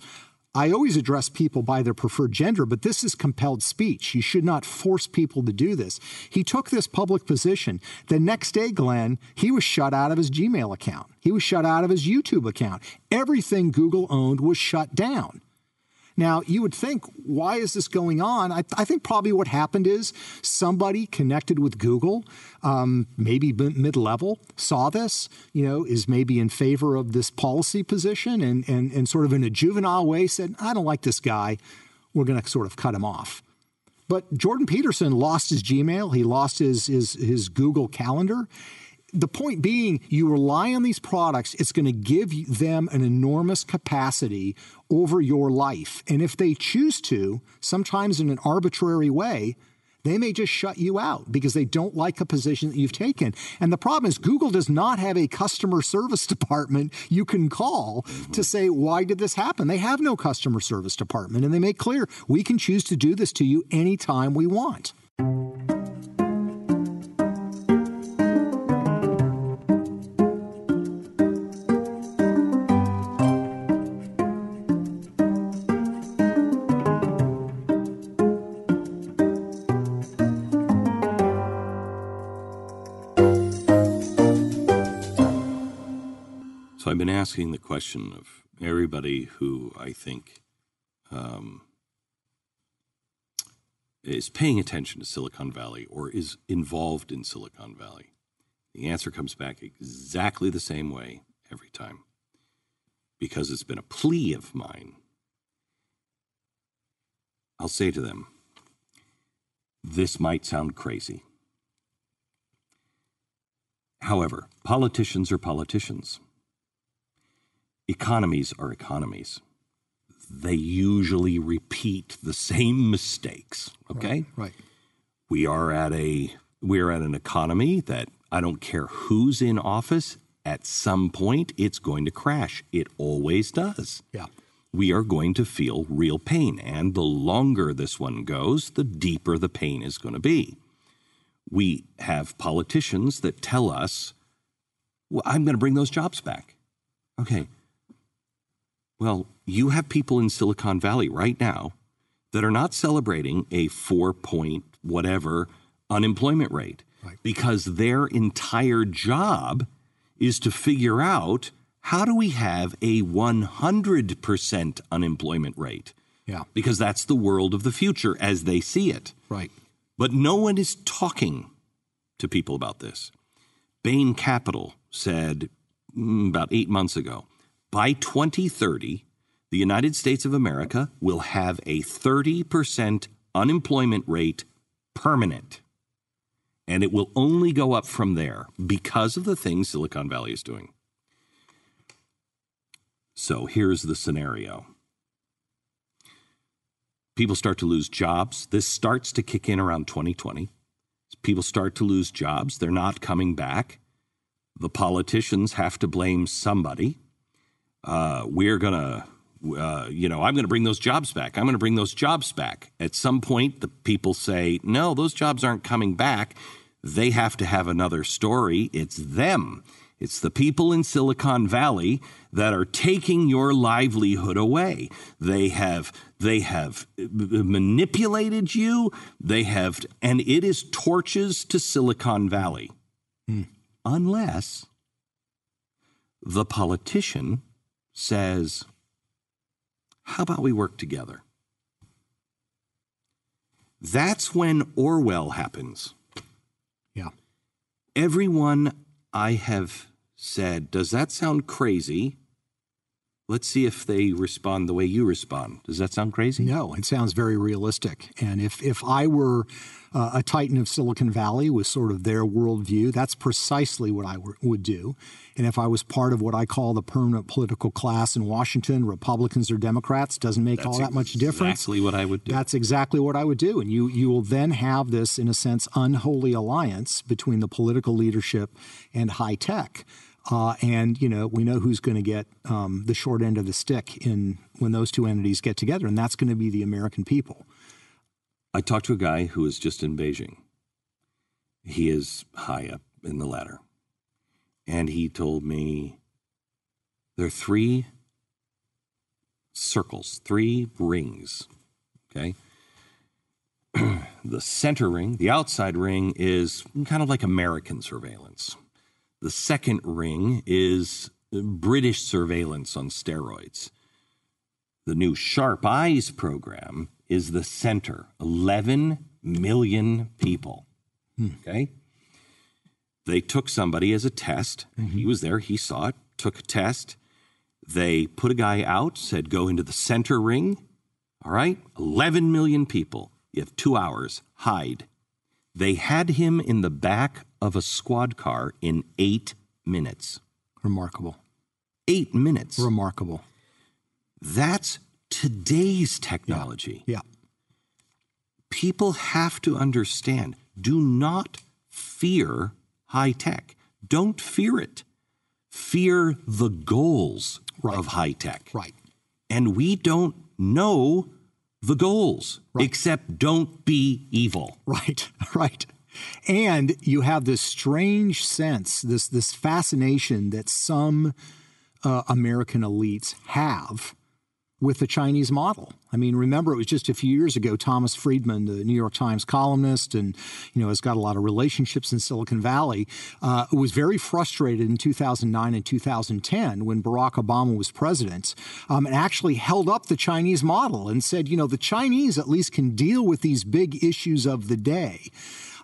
I always address people by their preferred gender, but this is compelled speech. You should not force people to do this. He took this public position. The next day, Glenn, he was shut out of his Gmail account. He was shut out of his YouTube account. Everything Google owned was shut down. Now, you would think, why is this going on? I, I think probably what happened is somebody connected with Google, um, maybe mid level, saw this, you know, is maybe in favor of this policy position and, and, and sort of in a juvenile way said, I don't like this guy. We're going to sort of cut him off. But Jordan Peterson lost his Gmail, he lost his, his, his Google Calendar the point being, you rely on these products, it's going to give them an enormous capacity over your life. And if they choose to, sometimes in an arbitrary way, they may just shut you out because they don't like a position that you've taken. And the problem is, Google does not have a customer service department you can call to mm-hmm. say, why did this happen? They have no customer service department. And they make clear, we can choose to do this to you anytime we want. Been asking the question of everybody who I think um, is paying attention to Silicon Valley or is involved in Silicon Valley. The answer comes back exactly the same way every time because it's been a plea of mine. I'll say to them, this might sound crazy. However, politicians are politicians economies are economies. They usually repeat the same mistakes. Okay? Right. We are at a we are at an economy that I don't care who's in office, at some point it's going to crash. It always does. Yeah. We are going to feel real pain, and the longer this one goes, the deeper the pain is going to be. We have politicians that tell us, well, I'm going to bring those jobs back. Okay, well, you have people in Silicon Valley right now that are not celebrating a four point whatever unemployment rate Right. because their entire job is to figure out how do we have a 100% unemployment rate? Yeah. Because that's the world of the future as they see it. Right. But no one is talking to people about this. Bain Capital said mm, about eight months ago by 2030, the United States of America will have a 30% unemployment rate permanent. And it will only go up from there because of the things Silicon Valley is doing. So here's the scenario people start to lose jobs. This starts to kick in around 2020. People start to lose jobs. They're not coming back. The politicians have to blame somebody. Uh, we're going to, uh, you know, I'm going to bring those jobs back. I'm going to bring those jobs back. At some point, the people say, no, those jobs aren't coming back. They have to have another story. It's them. It's the people in Silicon Valley that are taking your livelihood away. They have they have manipulated you. They have and it is torches to Silicon Valley. Unless the politician says, "How about we work together?" That's when Orwell happens Yeah. everyone I have said, Does that sound crazy? Let's see if they respond the way you respond. Does that sound crazy? No, it sounds very realistic. And if if I were uh, a titan of Silicon Valley with sort of their worldview, that's precisely what I w- would do. And if I was part of what I call the permanent political class in Washington, Republicans or Democrats, doesn't make all that much difference. Exactly what I would do. That's exactly what I would do. And you, you will then have this, in a sense, unholy alliance between the political leadership and high tech. Uh, and you know we know who's going to get um, the short end of the stick in when those two entities get together, and that's going to be the American people. I talked to a guy who was just in Beijing. He is high up in the ladder. And he told me there are three circles, three rings. Okay. the center ring, the outside ring, is kind of like American surveillance. The second ring is British surveillance on steroids. The new Sharp Eyes program is the center 11 million people. Hmm. Okay. They took somebody as a test. He mm-hmm. was there, he saw it, took a test. They put a guy out, said, go into the center ring. All right. 11 million people. You have two hours, hide. They had him in the back of a squad car in eight minutes. Remarkable, Eight minutes. remarkable. That's today's technology. Yeah, People have to understand do not fear high tech. Don't fear it. Fear the goals Right. of high tech. right. And we don't know the goals, except don't be evil. Right, right. And you have this strange sense, this this fascination that some uh, American elites have with the Chinese model. I mean, remember it was just a few years ago. Thomas Friedman, the New York Times columnist, and you know has got a lot of relationships in Silicon Valley, uh, was very frustrated in 2009 and 2010 when Barack Obama was president, um, and actually held up the Chinese model and said, you know, the Chinese at least can deal with these big issues of the day.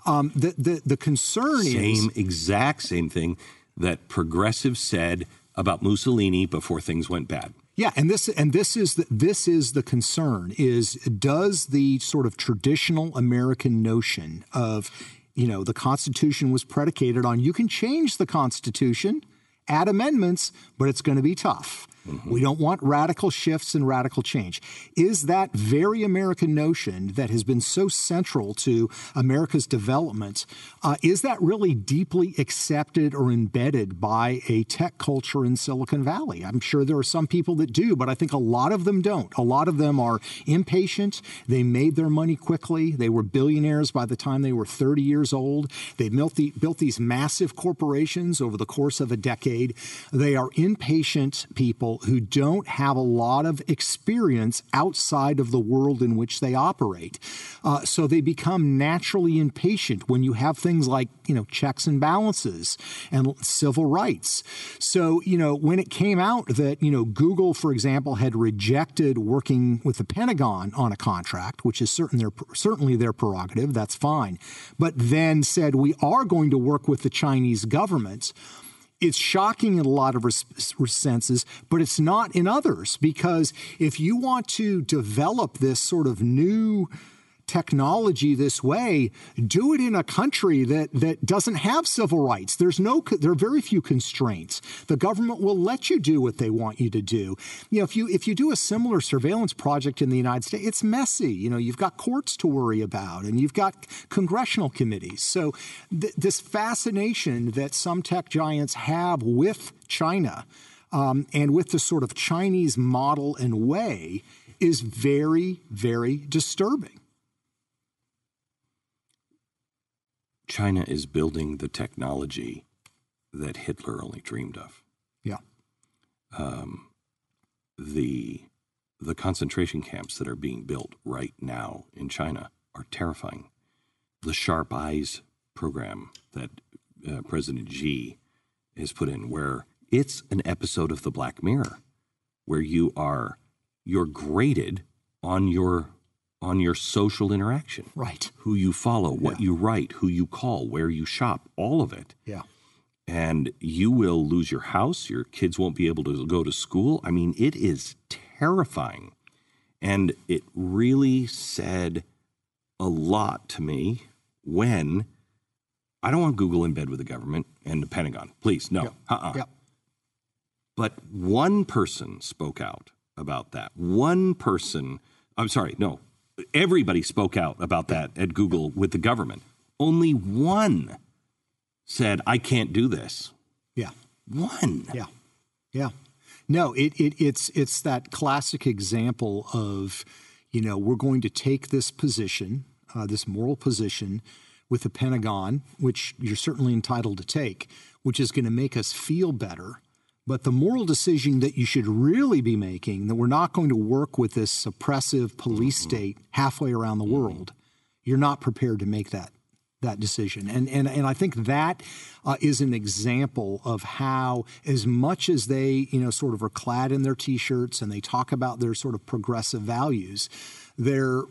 Um, the, the the concern is Same exact same thing that progressives said about Mussolini before things went bad. Yeah, and this and this is the, this is the concern is does the sort of traditional American notion of you know the Constitution was predicated on you can change the Constitution, add amendments, but it's going to be tough. We don't want radical shifts and radical change. Is that very American notion that has been so central to America's development, uh, is that really deeply accepted or embedded by a tech culture in Silicon Valley? I'm sure there are some people that do, but I think a lot of them don't. A lot of them are impatient. They made their money quickly. They were billionaires by the time they were 30 years old. They built, the, built these massive corporations over the course of a decade. They are impatient people people who don't have a lot of experience outside of the world in which they operate. Uh, so they become naturally impatient when you have things like, you know, checks and balances and civil rights. So, you know, when it came out that, you know, Google, for example, had rejected working with the Pentagon on a contract, which is certain their, certainly their prerogative, that's fine, but then said we are going to work with the Chinese government it's shocking in a lot of senses, but it's not in others because if you want to develop this sort of new technology this way, do it in a country that, that doesn't have civil rights. There's no, there are very few constraints. The government will let you do what they want you to do. You know, if you if you do a similar surveillance project in the United States, it's messy. You know, you've got courts to worry about, and you've got congressional committees. So th- this fascination that some tech giants have with China. Um, and with the sort of Chinese model and way is very, very disturbing. China is building the technology that Hitler only dreamed of. Yeah. Um, the the concentration camps that are being built right now in China are terrifying. The Sharp Eyes program that uh, President Xi has put in, where it's an episode of The Black Mirror, where you are you're graded on your on your social interaction. Right. Who you follow, what yeah. you write, who you call, where you shop, all of it. Yeah. And you will lose your house. Your kids won't be able to go to school. I mean, it is terrifying. And it really said a lot to me when I don't want Google in bed with the government and the Pentagon. Please, no. Uh-uh. But one person spoke out about that. One person, I'm sorry, no, everybody spoke out about that at Google with the government. Only one said, I can't do this. Yeah. One. Yeah. Yeah. No, it, it it's it's that classic example of, you know, we're going to take this position, uh, this moral position with the Pentagon, which you're certainly entitled to take, which is going to make us feel better but the moral decision that you should really be making that we're not going to work with this oppressive police mm-hmm. state halfway around the mm-hmm. world, you're not prepared to make that that decision. And and and I think that uh, is an example of how, as much as they you know sort of are clad in their t-shirts and they talk about their sort of progressive values, their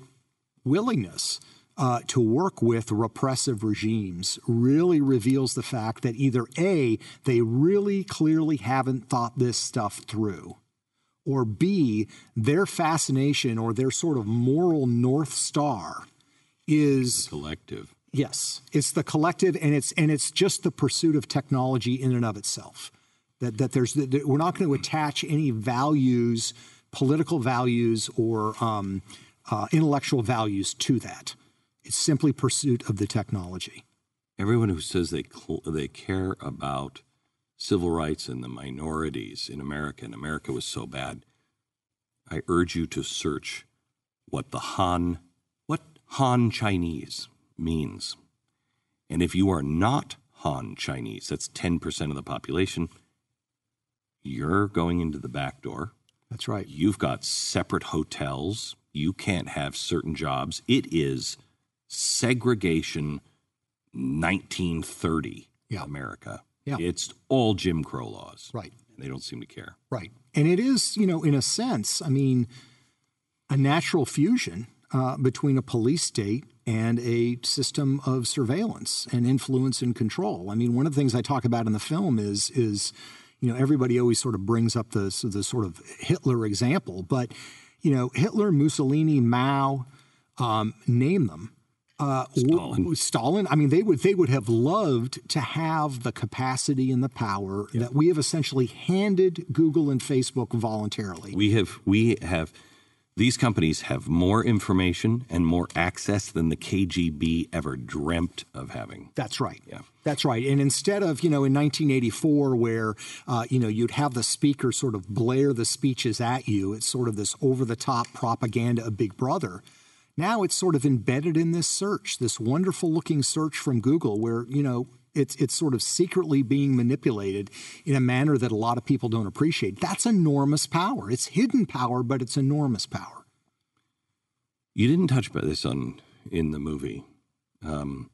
willingness uh, to work with repressive regimes really reveals the fact that either A, they really clearly haven't thought this stuff through, or B, their fascination or their sort of moral North Star is collective. Yes, it's the collective, and it's and it's just the pursuit of technology in and of itself. That that there's that we're not going to attach any values, political values, or um, uh, intellectual values to that. It's simply pursuit of the technology. Everyone who says they cl- they care about civil rights and the minorities in America, and America was so bad, I urge you to search what the Han, what Han Chinese means. And if you are not Han Chinese, that's 10% of the population, you're going into the back door. That's right. You've got separate hotels. You can't have certain jobs. It is segregation 1930 yeah. America. Yeah. It's all Jim Crow laws. Right. And they don't seem to care. Right. And it is, you know, in a sense, I mean, a natural fusion uh, between a police state and a system of surveillance and influence and control. I mean, one of the things I talk about in the film is is you know everybody always sort of brings up the the sort of Hitler example, but you know Hitler, Mussolini, Mao, um, name them uh, Stalin. Stalin. I mean, they would they would have loved to have the capacity and the power yeah. that we have essentially handed Google and Facebook voluntarily. We have we have these companies have more information and more access than the KGB ever dreamt of having. That's right. Yeah. That's right. And instead of, you know, in 1984, where, uh, you know, you'd have the speaker sort of blare the speeches at you, it's sort of this over the top propaganda of Big Brother Now it's sort of embedded in this search, this wonderful looking search from Google, where, you know, it's, it's sort of secretly being manipulated in a manner that a lot of people don't appreciate. That's enormous power. It's hidden power, but it's enormous power. You didn't touch about this on in the movie, um,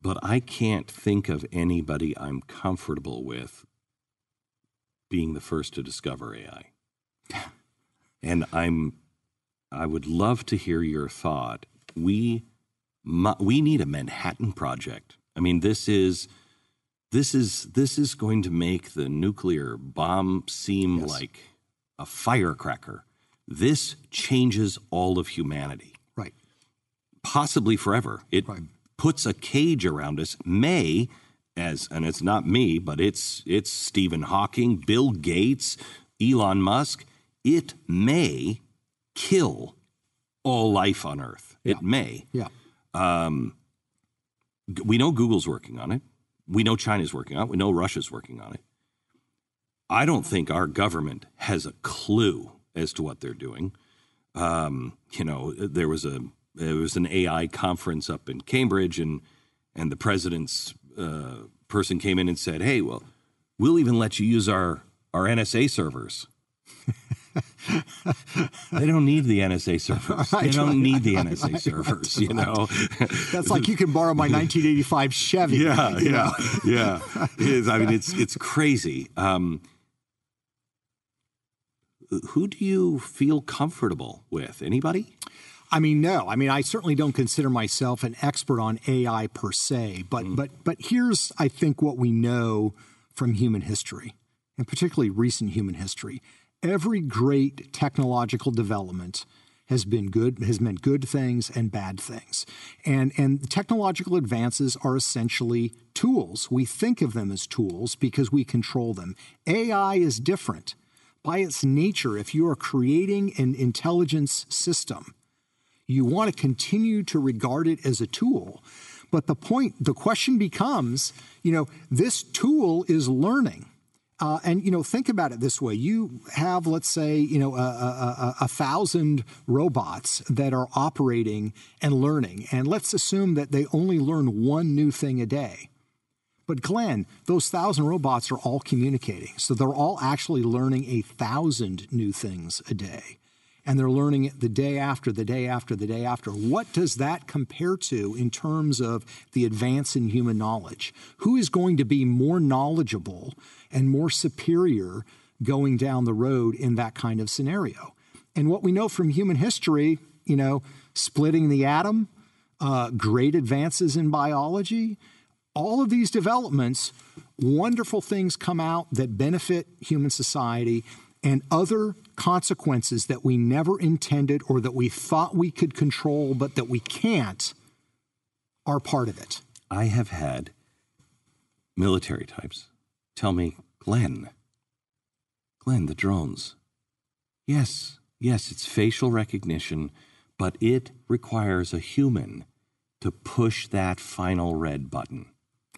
but I can't think of anybody I'm comfortable with being the first to discover AI. and I'm I would love to hear your thought. We we need a Manhattan project. I mean, this is this is this is going to make the nuclear bomb seem yes. like a firecracker. This changes all of humanity. Right. Possibly forever. It right. puts a cage around us. May as and it's not me, but it's it's Stephen Hawking, Bill Gates, Elon Musk. It may kill all life on Earth. It may. Yeah. Um, we know Google's working on it. We know China's working on it. We know Russia's working on it. I don't think our government has a clue as to what they're doing. Um, you know, there was a there was an AI conference up in Cambridge, and and the president's uh, person came in and said, "Hey, well, we'll even let you use our our NSA servers." they don't need the NSA servers. They don't need the NSA servers. You know, that's like you can borrow my 1985 Chevy. Yeah, yeah, yeah. I mean, it's it's crazy. Um, who do you feel comfortable with? Anybody? I mean, no. I mean, I certainly don't consider myself an expert on AI per se, but mm. but but here's I think what we know from human history, and particularly recent human history every great technological development has been good has meant good things and bad things. And and technological advances are essentially tools. We think of them as tools because we control them. Ai is different. By its nature if you are creating an intelligence system you want to continue to regard it as a tool. But the point the question becomes you know this tool is learning uh, and you know, think about it this way: you have, let's say, you know, a, a, a, thousand robots that are operating and learning, and let's assume that they only learn one new thing a day. But Glenn, those thousand robots are all communicating, so they're all actually learning a thousand new things a day and they're learning it the day after, the day after, the day after. What does that compare to in terms of the advance in human knowledge? Who is going to be more knowledgeable and more superior going down the road in that kind of scenario? And what we know from human history, you know, splitting the atom, uh, great advances in biology, all of these developments, wonderful things come out that benefit human society and other consequences that we never intended or that we thought we could control but that we can't are part of it. I have had military types tell me, Glenn, Glenn, the drones. Yes, yes, it's facial recognition, but it requires a human to push that final red button.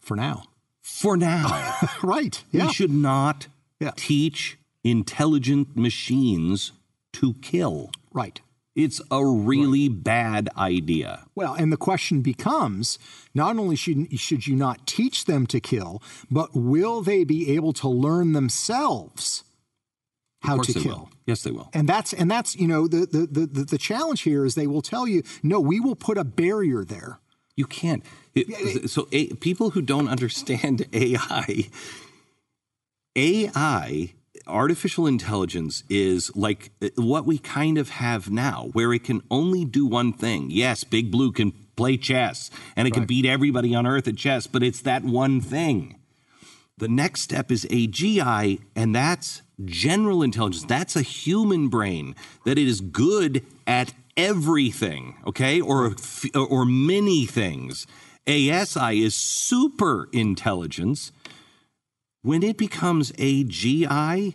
For now. For now. right. Yeah. We should not yeah. teach intelligent machines to kill. Right. It's a really right. bad idea. Well, and the question becomes not only should, should you not teach them to kill, but will they be able to learn themselves how to kill? Will. Yes, they will. And that's and that's you know the, the the the challenge here is they will tell you no, we will put a barrier there. You can't. It, so a, people who don't understand AI, AI artificial intelligence is like uh, what we kind of have now, where it can only do one thing. Yes, Big Blue can play chess and it right. can beat everybody on earth at chess, but it's that one thing. The next step is AGI, and that's general intelligence. That's a human brain that is good at everything, okay, or or many things. ASI is super intelligence when it becomes AGI,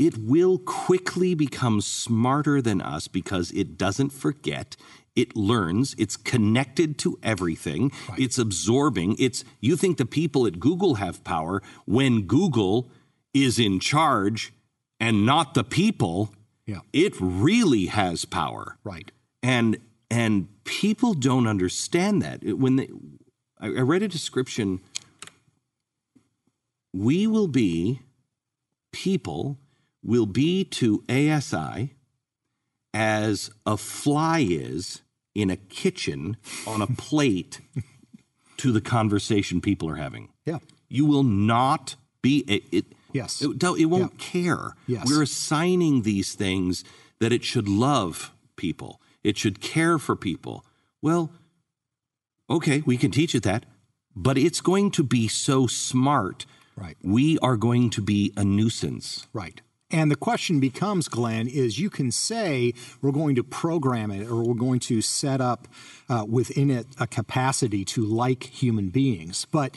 it will quickly become smarter than us because it doesn't forget. It learns, it's connected to everything, right. it's absorbing. It's you think the people at Google have power when Google is in charge and not the people. Yeah. It really has power. Right. and and people don't understand that when they I, I read a description we will be people will be to ASI as a fly is in a kitchen on a plate to the conversation people are having. Yeah. You will not be it. it Yes. It, it won't care. Yes. We're assigning these things that it should love people. It should care for people. Well, okay, we can teach it that, but it's going to be so smart. Right. We are going to be a nuisance. Right. And the question becomes, Glenn, is you can say we're going to program it or we're going to set up uh, within it a capacity to like human beings. But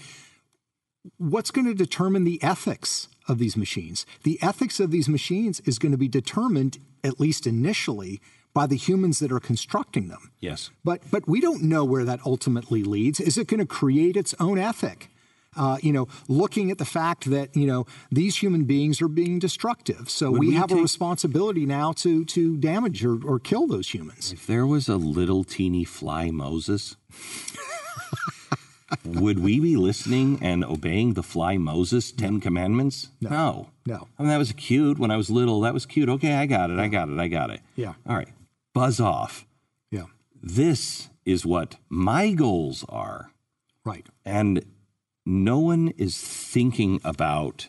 what's going to determine the ethics of these machines? The ethics of these machines is going to be determined, at least initially, by the humans that are constructing them. Yes. But but we don't know where that ultimately leads. Is it going to create its own ethic? Uh, you know, looking at the fact that you know these human beings are being destructive, so we, we have a responsibility now to to damage or, or kill those humans. If there was a little teeny fly Moses, would we be listening and obeying the fly Moses Ten Commandments? No. No. I mean, that was cute when I was little. That was cute. Okay, I got it. I got it. I got it. Yeah. All right. Buzz off. Yeah, This is what my goals are. right. And no one is thinking about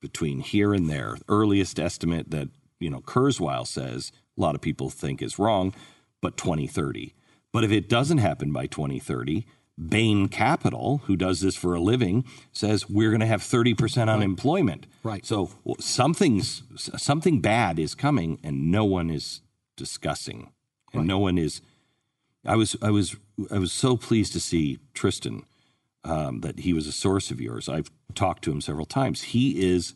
between here and there. Earliest estimate that, you know, Kurzweil says a lot of people think is wrong, but 2030. But if it doesn't happen by 2030, Bain Capital, who does this for a living, says we're going to have 30% unemployment. Right. So something's something bad is coming and no one is discussing. And no one is I was I was I was so pleased to see Tristan um, that he was a source of yours. I've talked to him several times. He is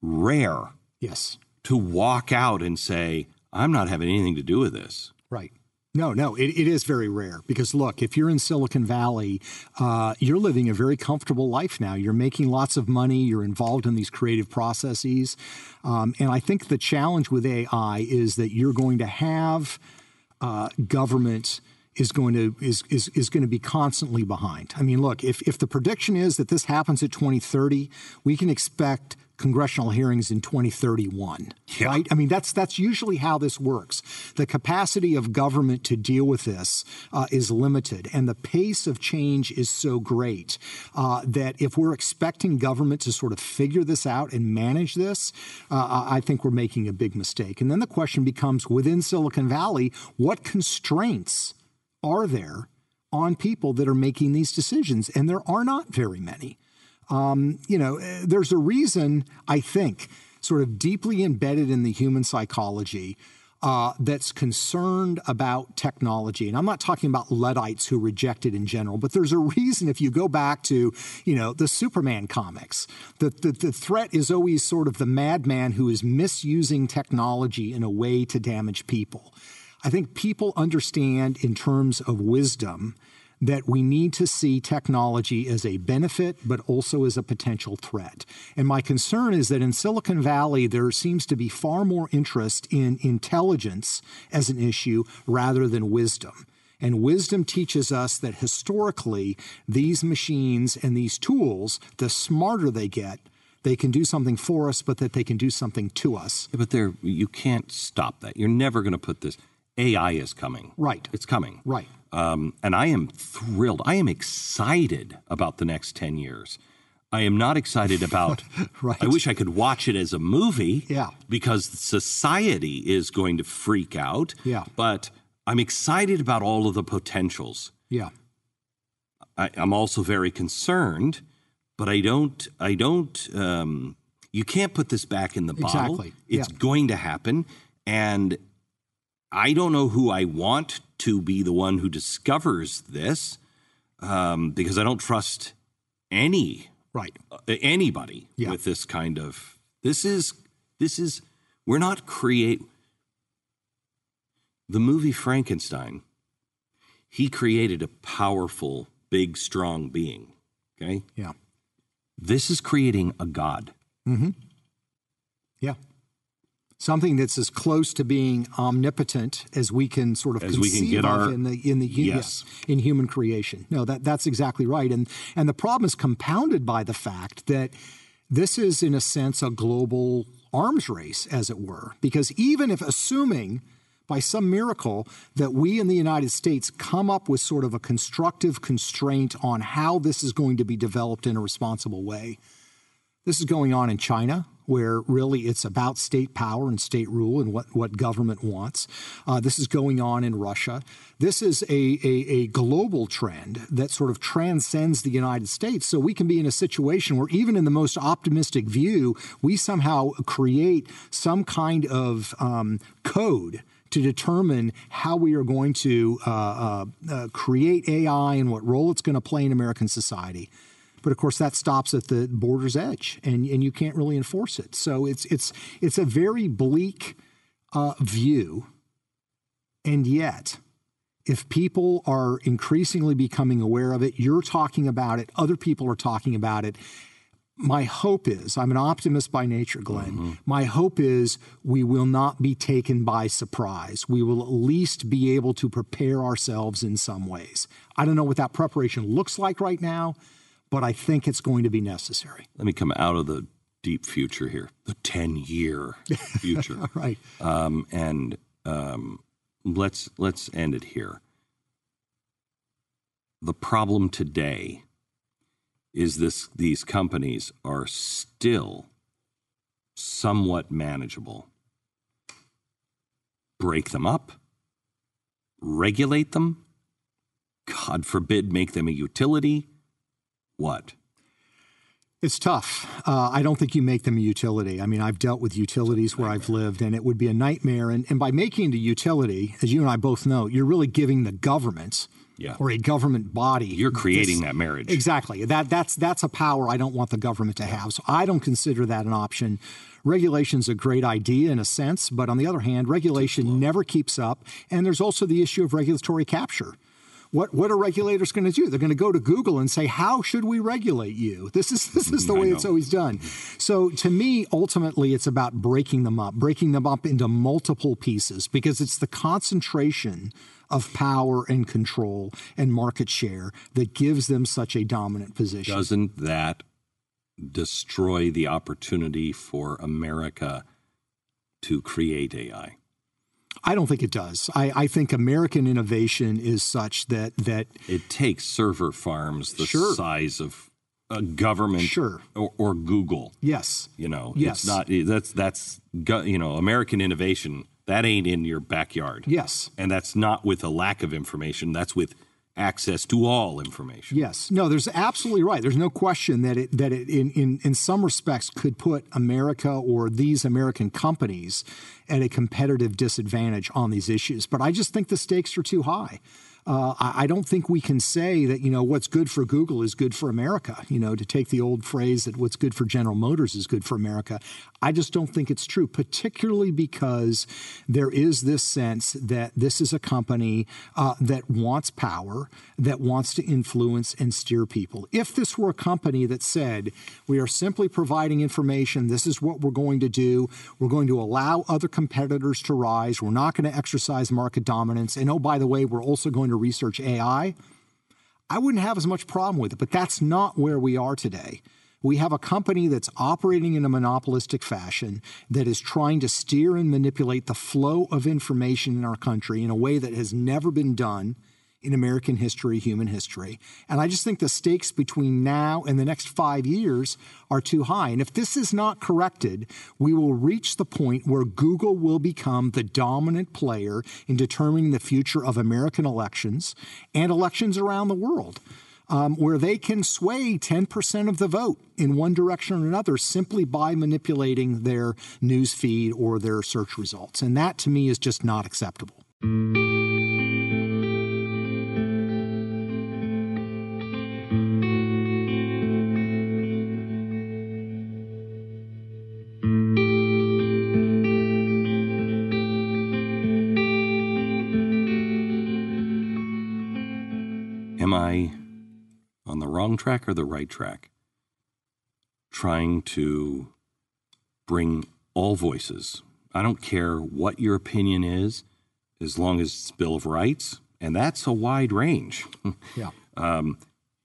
rare Yes, to walk out and say, "I'm not having anything to do with this." right. No, no, it, it is very rare because look, if you're in Silicon Valley, uh, you're living a very comfortable life now. You're making lots of money. You're involved in these creative processes, um, and I think the challenge with AI is that you're going to have uh, government is going to is, is is going to be constantly behind. I mean, look, if if the prediction is that this happens at 2030, we can expect congressional hearings in 2031. Yeah. Right? I mean, that's that's usually how this works. The capacity of government to deal with this uh, is limited, and the pace of change is so great uh, that if we're expecting government to sort of figure this out and manage this, uh, I I think we're making a big mistake. And then the question becomes: within Silicon Valley, what constraints are there on people that are making these decisions? And there are not very many you know, eh, there's a reason, I think, sort of deeply embedded in the human psychology uh, that's concerned about technology. And I'm not talking about Luddites who reject it in general, but there's a reason if you go back to, you know, the Superman comics, the, the, the threat is always sort of the madman who is misusing technology in a way to damage people. I think people understand in terms of wisdom that we need to see technology as a benefit, but also as a potential threat. And my concern is that in Silicon Valley, there seems to be far more interest in intelligence as an issue rather than wisdom. And wisdom teaches us that historically, these machines and these tools, the smarter they get, they can do something for us, but that they can do something to us. Yeah, but there, you can't stop that. You're never going to put this. AI is coming. Right. It's coming. Right. Um, and I am thrilled. I am excited about the next 10 years. I am not excited about. Right. I wish I could watch it as a movie. Yeah. Because society is going to freak out. Yeah. But I'm excited about all of the potentials. Yeah. I, I'm also very concerned, but I don't. I don't. Um, you can't put this back in the bottle. Exactly. It's Yeah. going to happen, and I don't know who I want to be the one who discovers this, um, because I don't trust any Right. uh, anybody Yeah. with this kind of. This is this is. We're not create. The movie Frankenstein. He created a powerful, big, strong being. Okay. Yeah. This is creating a god. Yeah. Something that's as close to being omnipotent as we can sort of as we can get our in the in the yes. yeah, in human creation. No, that that's exactly right. And and the problem is compounded by the fact that this is in a sense a global arms race, as it were, because even if assuming by some miracle that we in the United States come up with sort of a constructive constraint on how this is going to be developed in a responsible way. This is going on in China where really it's about state power and state rule and what, what government wants. Uh, this is going on in Russia. This is a, a, a, global trend that sort of transcends the United States. So we can be in a situation where, even in the most optimistic view, we somehow create some kind of um, code to determine how we are going to uh, uh, uh create AI and what role it's going to play in American society. But of course, that stops at the border's edge, and, and you can't really enforce it. So it's it's it's a very bleak uh, view, and yet. If people are increasingly becoming aware of it, you're talking about it, other people are talking about it, my hope is I'm an optimist by nature, Glenn. Mm-hmm. My hope is we will not be taken by surprise. We will at least be able to prepare ourselves in some ways. I don't know what that preparation looks like right now, but I think it's going to be necessary. Let me come out of the deep future here, the 10 year future. right. Um, and um, let's, let's end it here. The problem today is this these companies are still somewhat manageable. Break them up, regulate them, God forbid, make them a utility, what? It's tough. Uh, I don't think you make them a utility. I mean, I've dealt with utilities where I've lived, and it would be a nightmare. And, and by making it a utility, as you and I both know, you're really giving the government yeah. or a government body. You're creating this, that marriage. Exactly. That that's that's a power I don't want the government to have. So I don't consider that an option. Regulation's a great idea in a sense, but on the other hand, regulation never keeps up, and there's also the issue of regulatory capture what what are regulators going to do? They're going to go to Google and say, "How should we regulate you?" This is this is the mm, way it's always done. So to me, ultimately, it's about breaking them up, breaking them up into multiple pieces because it's the concentration of power and control and market share that gives them such a dominant position. Doesn't that destroy the opportunity for America to create AI? I don't think it does. I, I, think American innovation is such that that it takes server farms the sure. size of a government sure. or, or, Google. Yes. You know, yes. it's not that's that's you know, American innovation that ain't in your backyard. Yes. And that's not with a lack of information, that's with access to all information. Yes. No, there's absolutely right. There's no question that it that it in, in, in some respects could put America or these American companies at a competitive disadvantage on these issues. But I just think the stakes are too high uh, I, I, don't think we can say that you know what's good for Google is good for America. You know, to take the old phrase that what's good for General Motors is good for America. I just don't think it's true, particularly because there is this sense that this is a company uh, that wants power, that wants to influence and steer people. If this were a company that said we are simply providing information, this is what we're going to do, we're going to allow other competitors to rise, we're not going to exercise market dominance, and oh by the way, we're also going to research AI, I wouldn't have as much problem with it. But that's not where we are today. We have a company that's operating in a monopolistic fashion that is trying to steer and manipulate the flow of information in our country in a way that has never been done in American history, human history. And I just think the stakes between now and the next five years are too high. And if this is not corrected, we will reach the point where Google will become the dominant player in determining the future of American elections and elections around the world. Um, where they can sway 10% of the vote in one direction or another simply by manipulating their news feed or their search results. And that to me is just not acceptable. Wrong track or the right track? Trying to bring all voices, I don't care what your opinion is, as long as it's Bill of Rights, and that's a wide range. Yeah. um,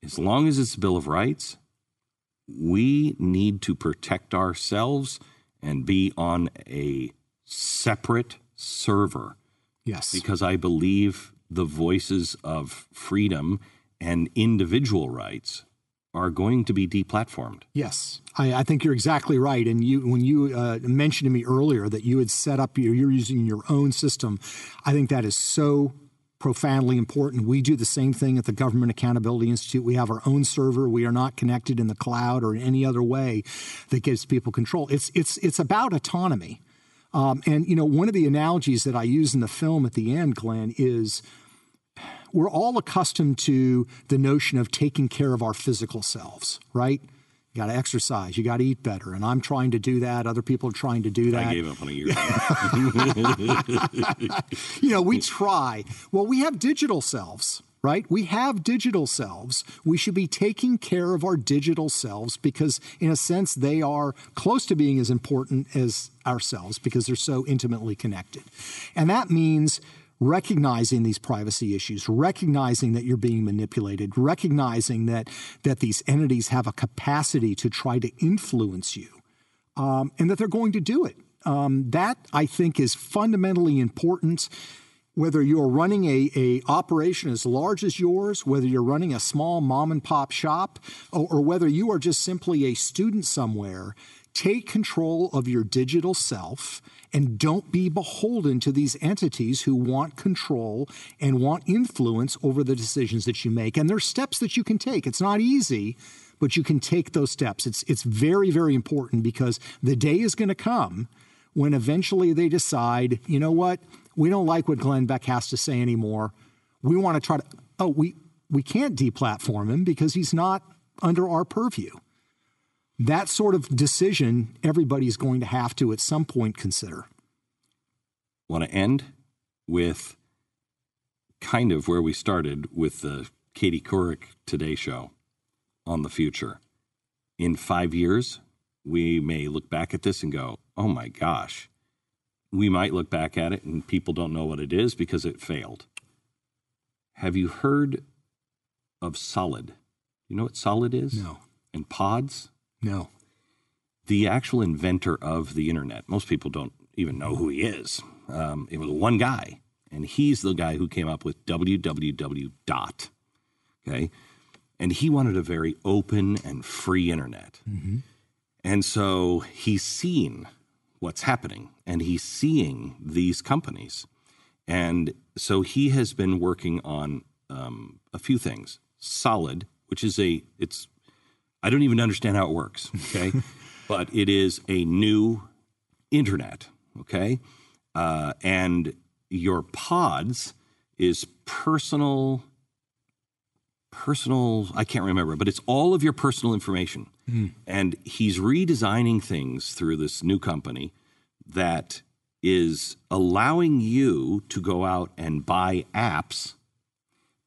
as long as it's Bill of Rights, we need to protect ourselves and be on a separate server Yes. because I believe the voices of freedom and individual rights are going to be deplatformed. Yes, I, I think you're exactly right. And you, when you uh, mentioned to me earlier that you had set up your, you're using your own system, I think that is so profoundly important. We do the same thing at the Government Accountability Institute. We have our own server. We are not connected in the cloud or in any other way that gives people control. It's it's it's about autonomy. Um, and you know, one of the analogies that I use in the film at the end, Glenn, is we're all accustomed to the notion of taking care of our physical selves, right? You got to exercise, you got to eat better, and I'm trying to do that. Other people are trying to do that. I gave up on a year you know, we try. Well, we have digital selves, right? We have digital selves. We should be taking care of our digital selves because, in a sense, they are close to being as important as ourselves because they're so intimately connected. And that means recognizing these privacy issues, recognizing that you're being manipulated, recognizing that that these entities have a capacity to try to influence you um, and that they're going to do it. Um, that I think is fundamentally important. Whether you're running a, a operation as large as yours, whether you're running a small mom and pop shop, or, or whether you are just simply a student somewhere, take control of your digital self and don't be beholden to these entities who want control and want influence over the decisions that you make. And there's steps that you can take. It's not easy, but you can take those steps. It's it's very very important because the day is going to come when eventually they decide, you know what, we don't like what Glenn Beck has to say anymore. We want to try to oh we we can't deplatform him because he's not under our purview. That sort of decision everybody's going to have to at some point consider. Want to end with kind of where we started with the Katie Couric Today Show on the future. In five years, we may look back at this and go, oh my gosh. We might look back at it and people don't know what it is because it failed. Have you heard of Solid? You know what Solid is? No. And pods? No. the actual inventor of the internet. Most people don't even know who he is. Um, it was one guy, and he's the guy who came up with www dot. Okay, and he wanted a very open and free internet, and so he's seen what's happening, and he's seeing these companies, and so he has been working on um, a few things. Solid, which is a it's I don't even understand how it works, okay? but it is a new internet, okay? Uh, and your pods is personal, personal, I can't remember, but it's all of your personal information. And he's redesigning things through this new company that is allowing you to go out and buy apps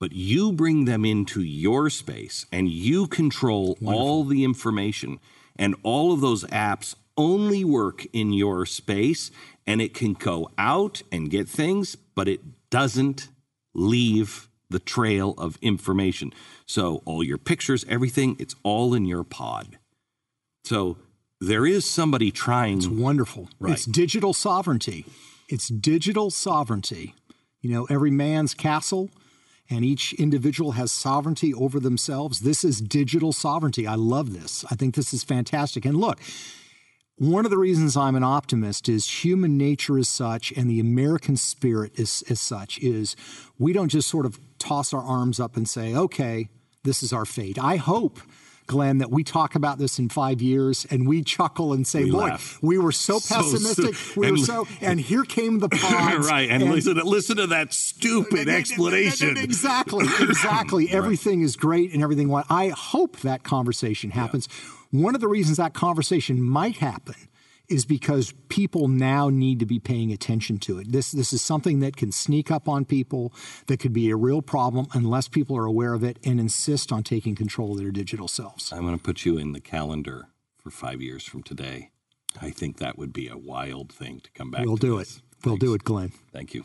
but you bring them into your space and you control all the information and all of those apps only work in your space and it can go out and get things but it doesn't leave the trail of information so all your pictures everything it's all in your pod so there is somebody trying It's wonderful. Right. It's digital sovereignty. It's digital sovereignty. You know, every man's castle and each individual has sovereignty over themselves. This is digital sovereignty. I love this. I think this is fantastic. And look, one of the reasons I'm an optimist is human nature is such and the American spirit is, is such is we don't just sort of toss our arms up and say, okay, this is our fate. I hope, Glenn, that we talk about this in five years and we chuckle and say, We boy, laugh. we were so So pessimistic. stu- we were and- so, and here came the pods. right and, listen to listen to that stupid explanation Exactly, exactly. Everything is great and everything. I hope that conversation happens. One of the reasons that conversation might happen is because people now need to be paying attention to it. This this is something that can sneak up on people that could be a real problem unless people are aware of it and insist on taking control of their digital selves. i'm going to put you in the calendar for five years from today I think that would be a wild thing to come back. We'll to do this. it. We'll do it, Glenn. Thank you.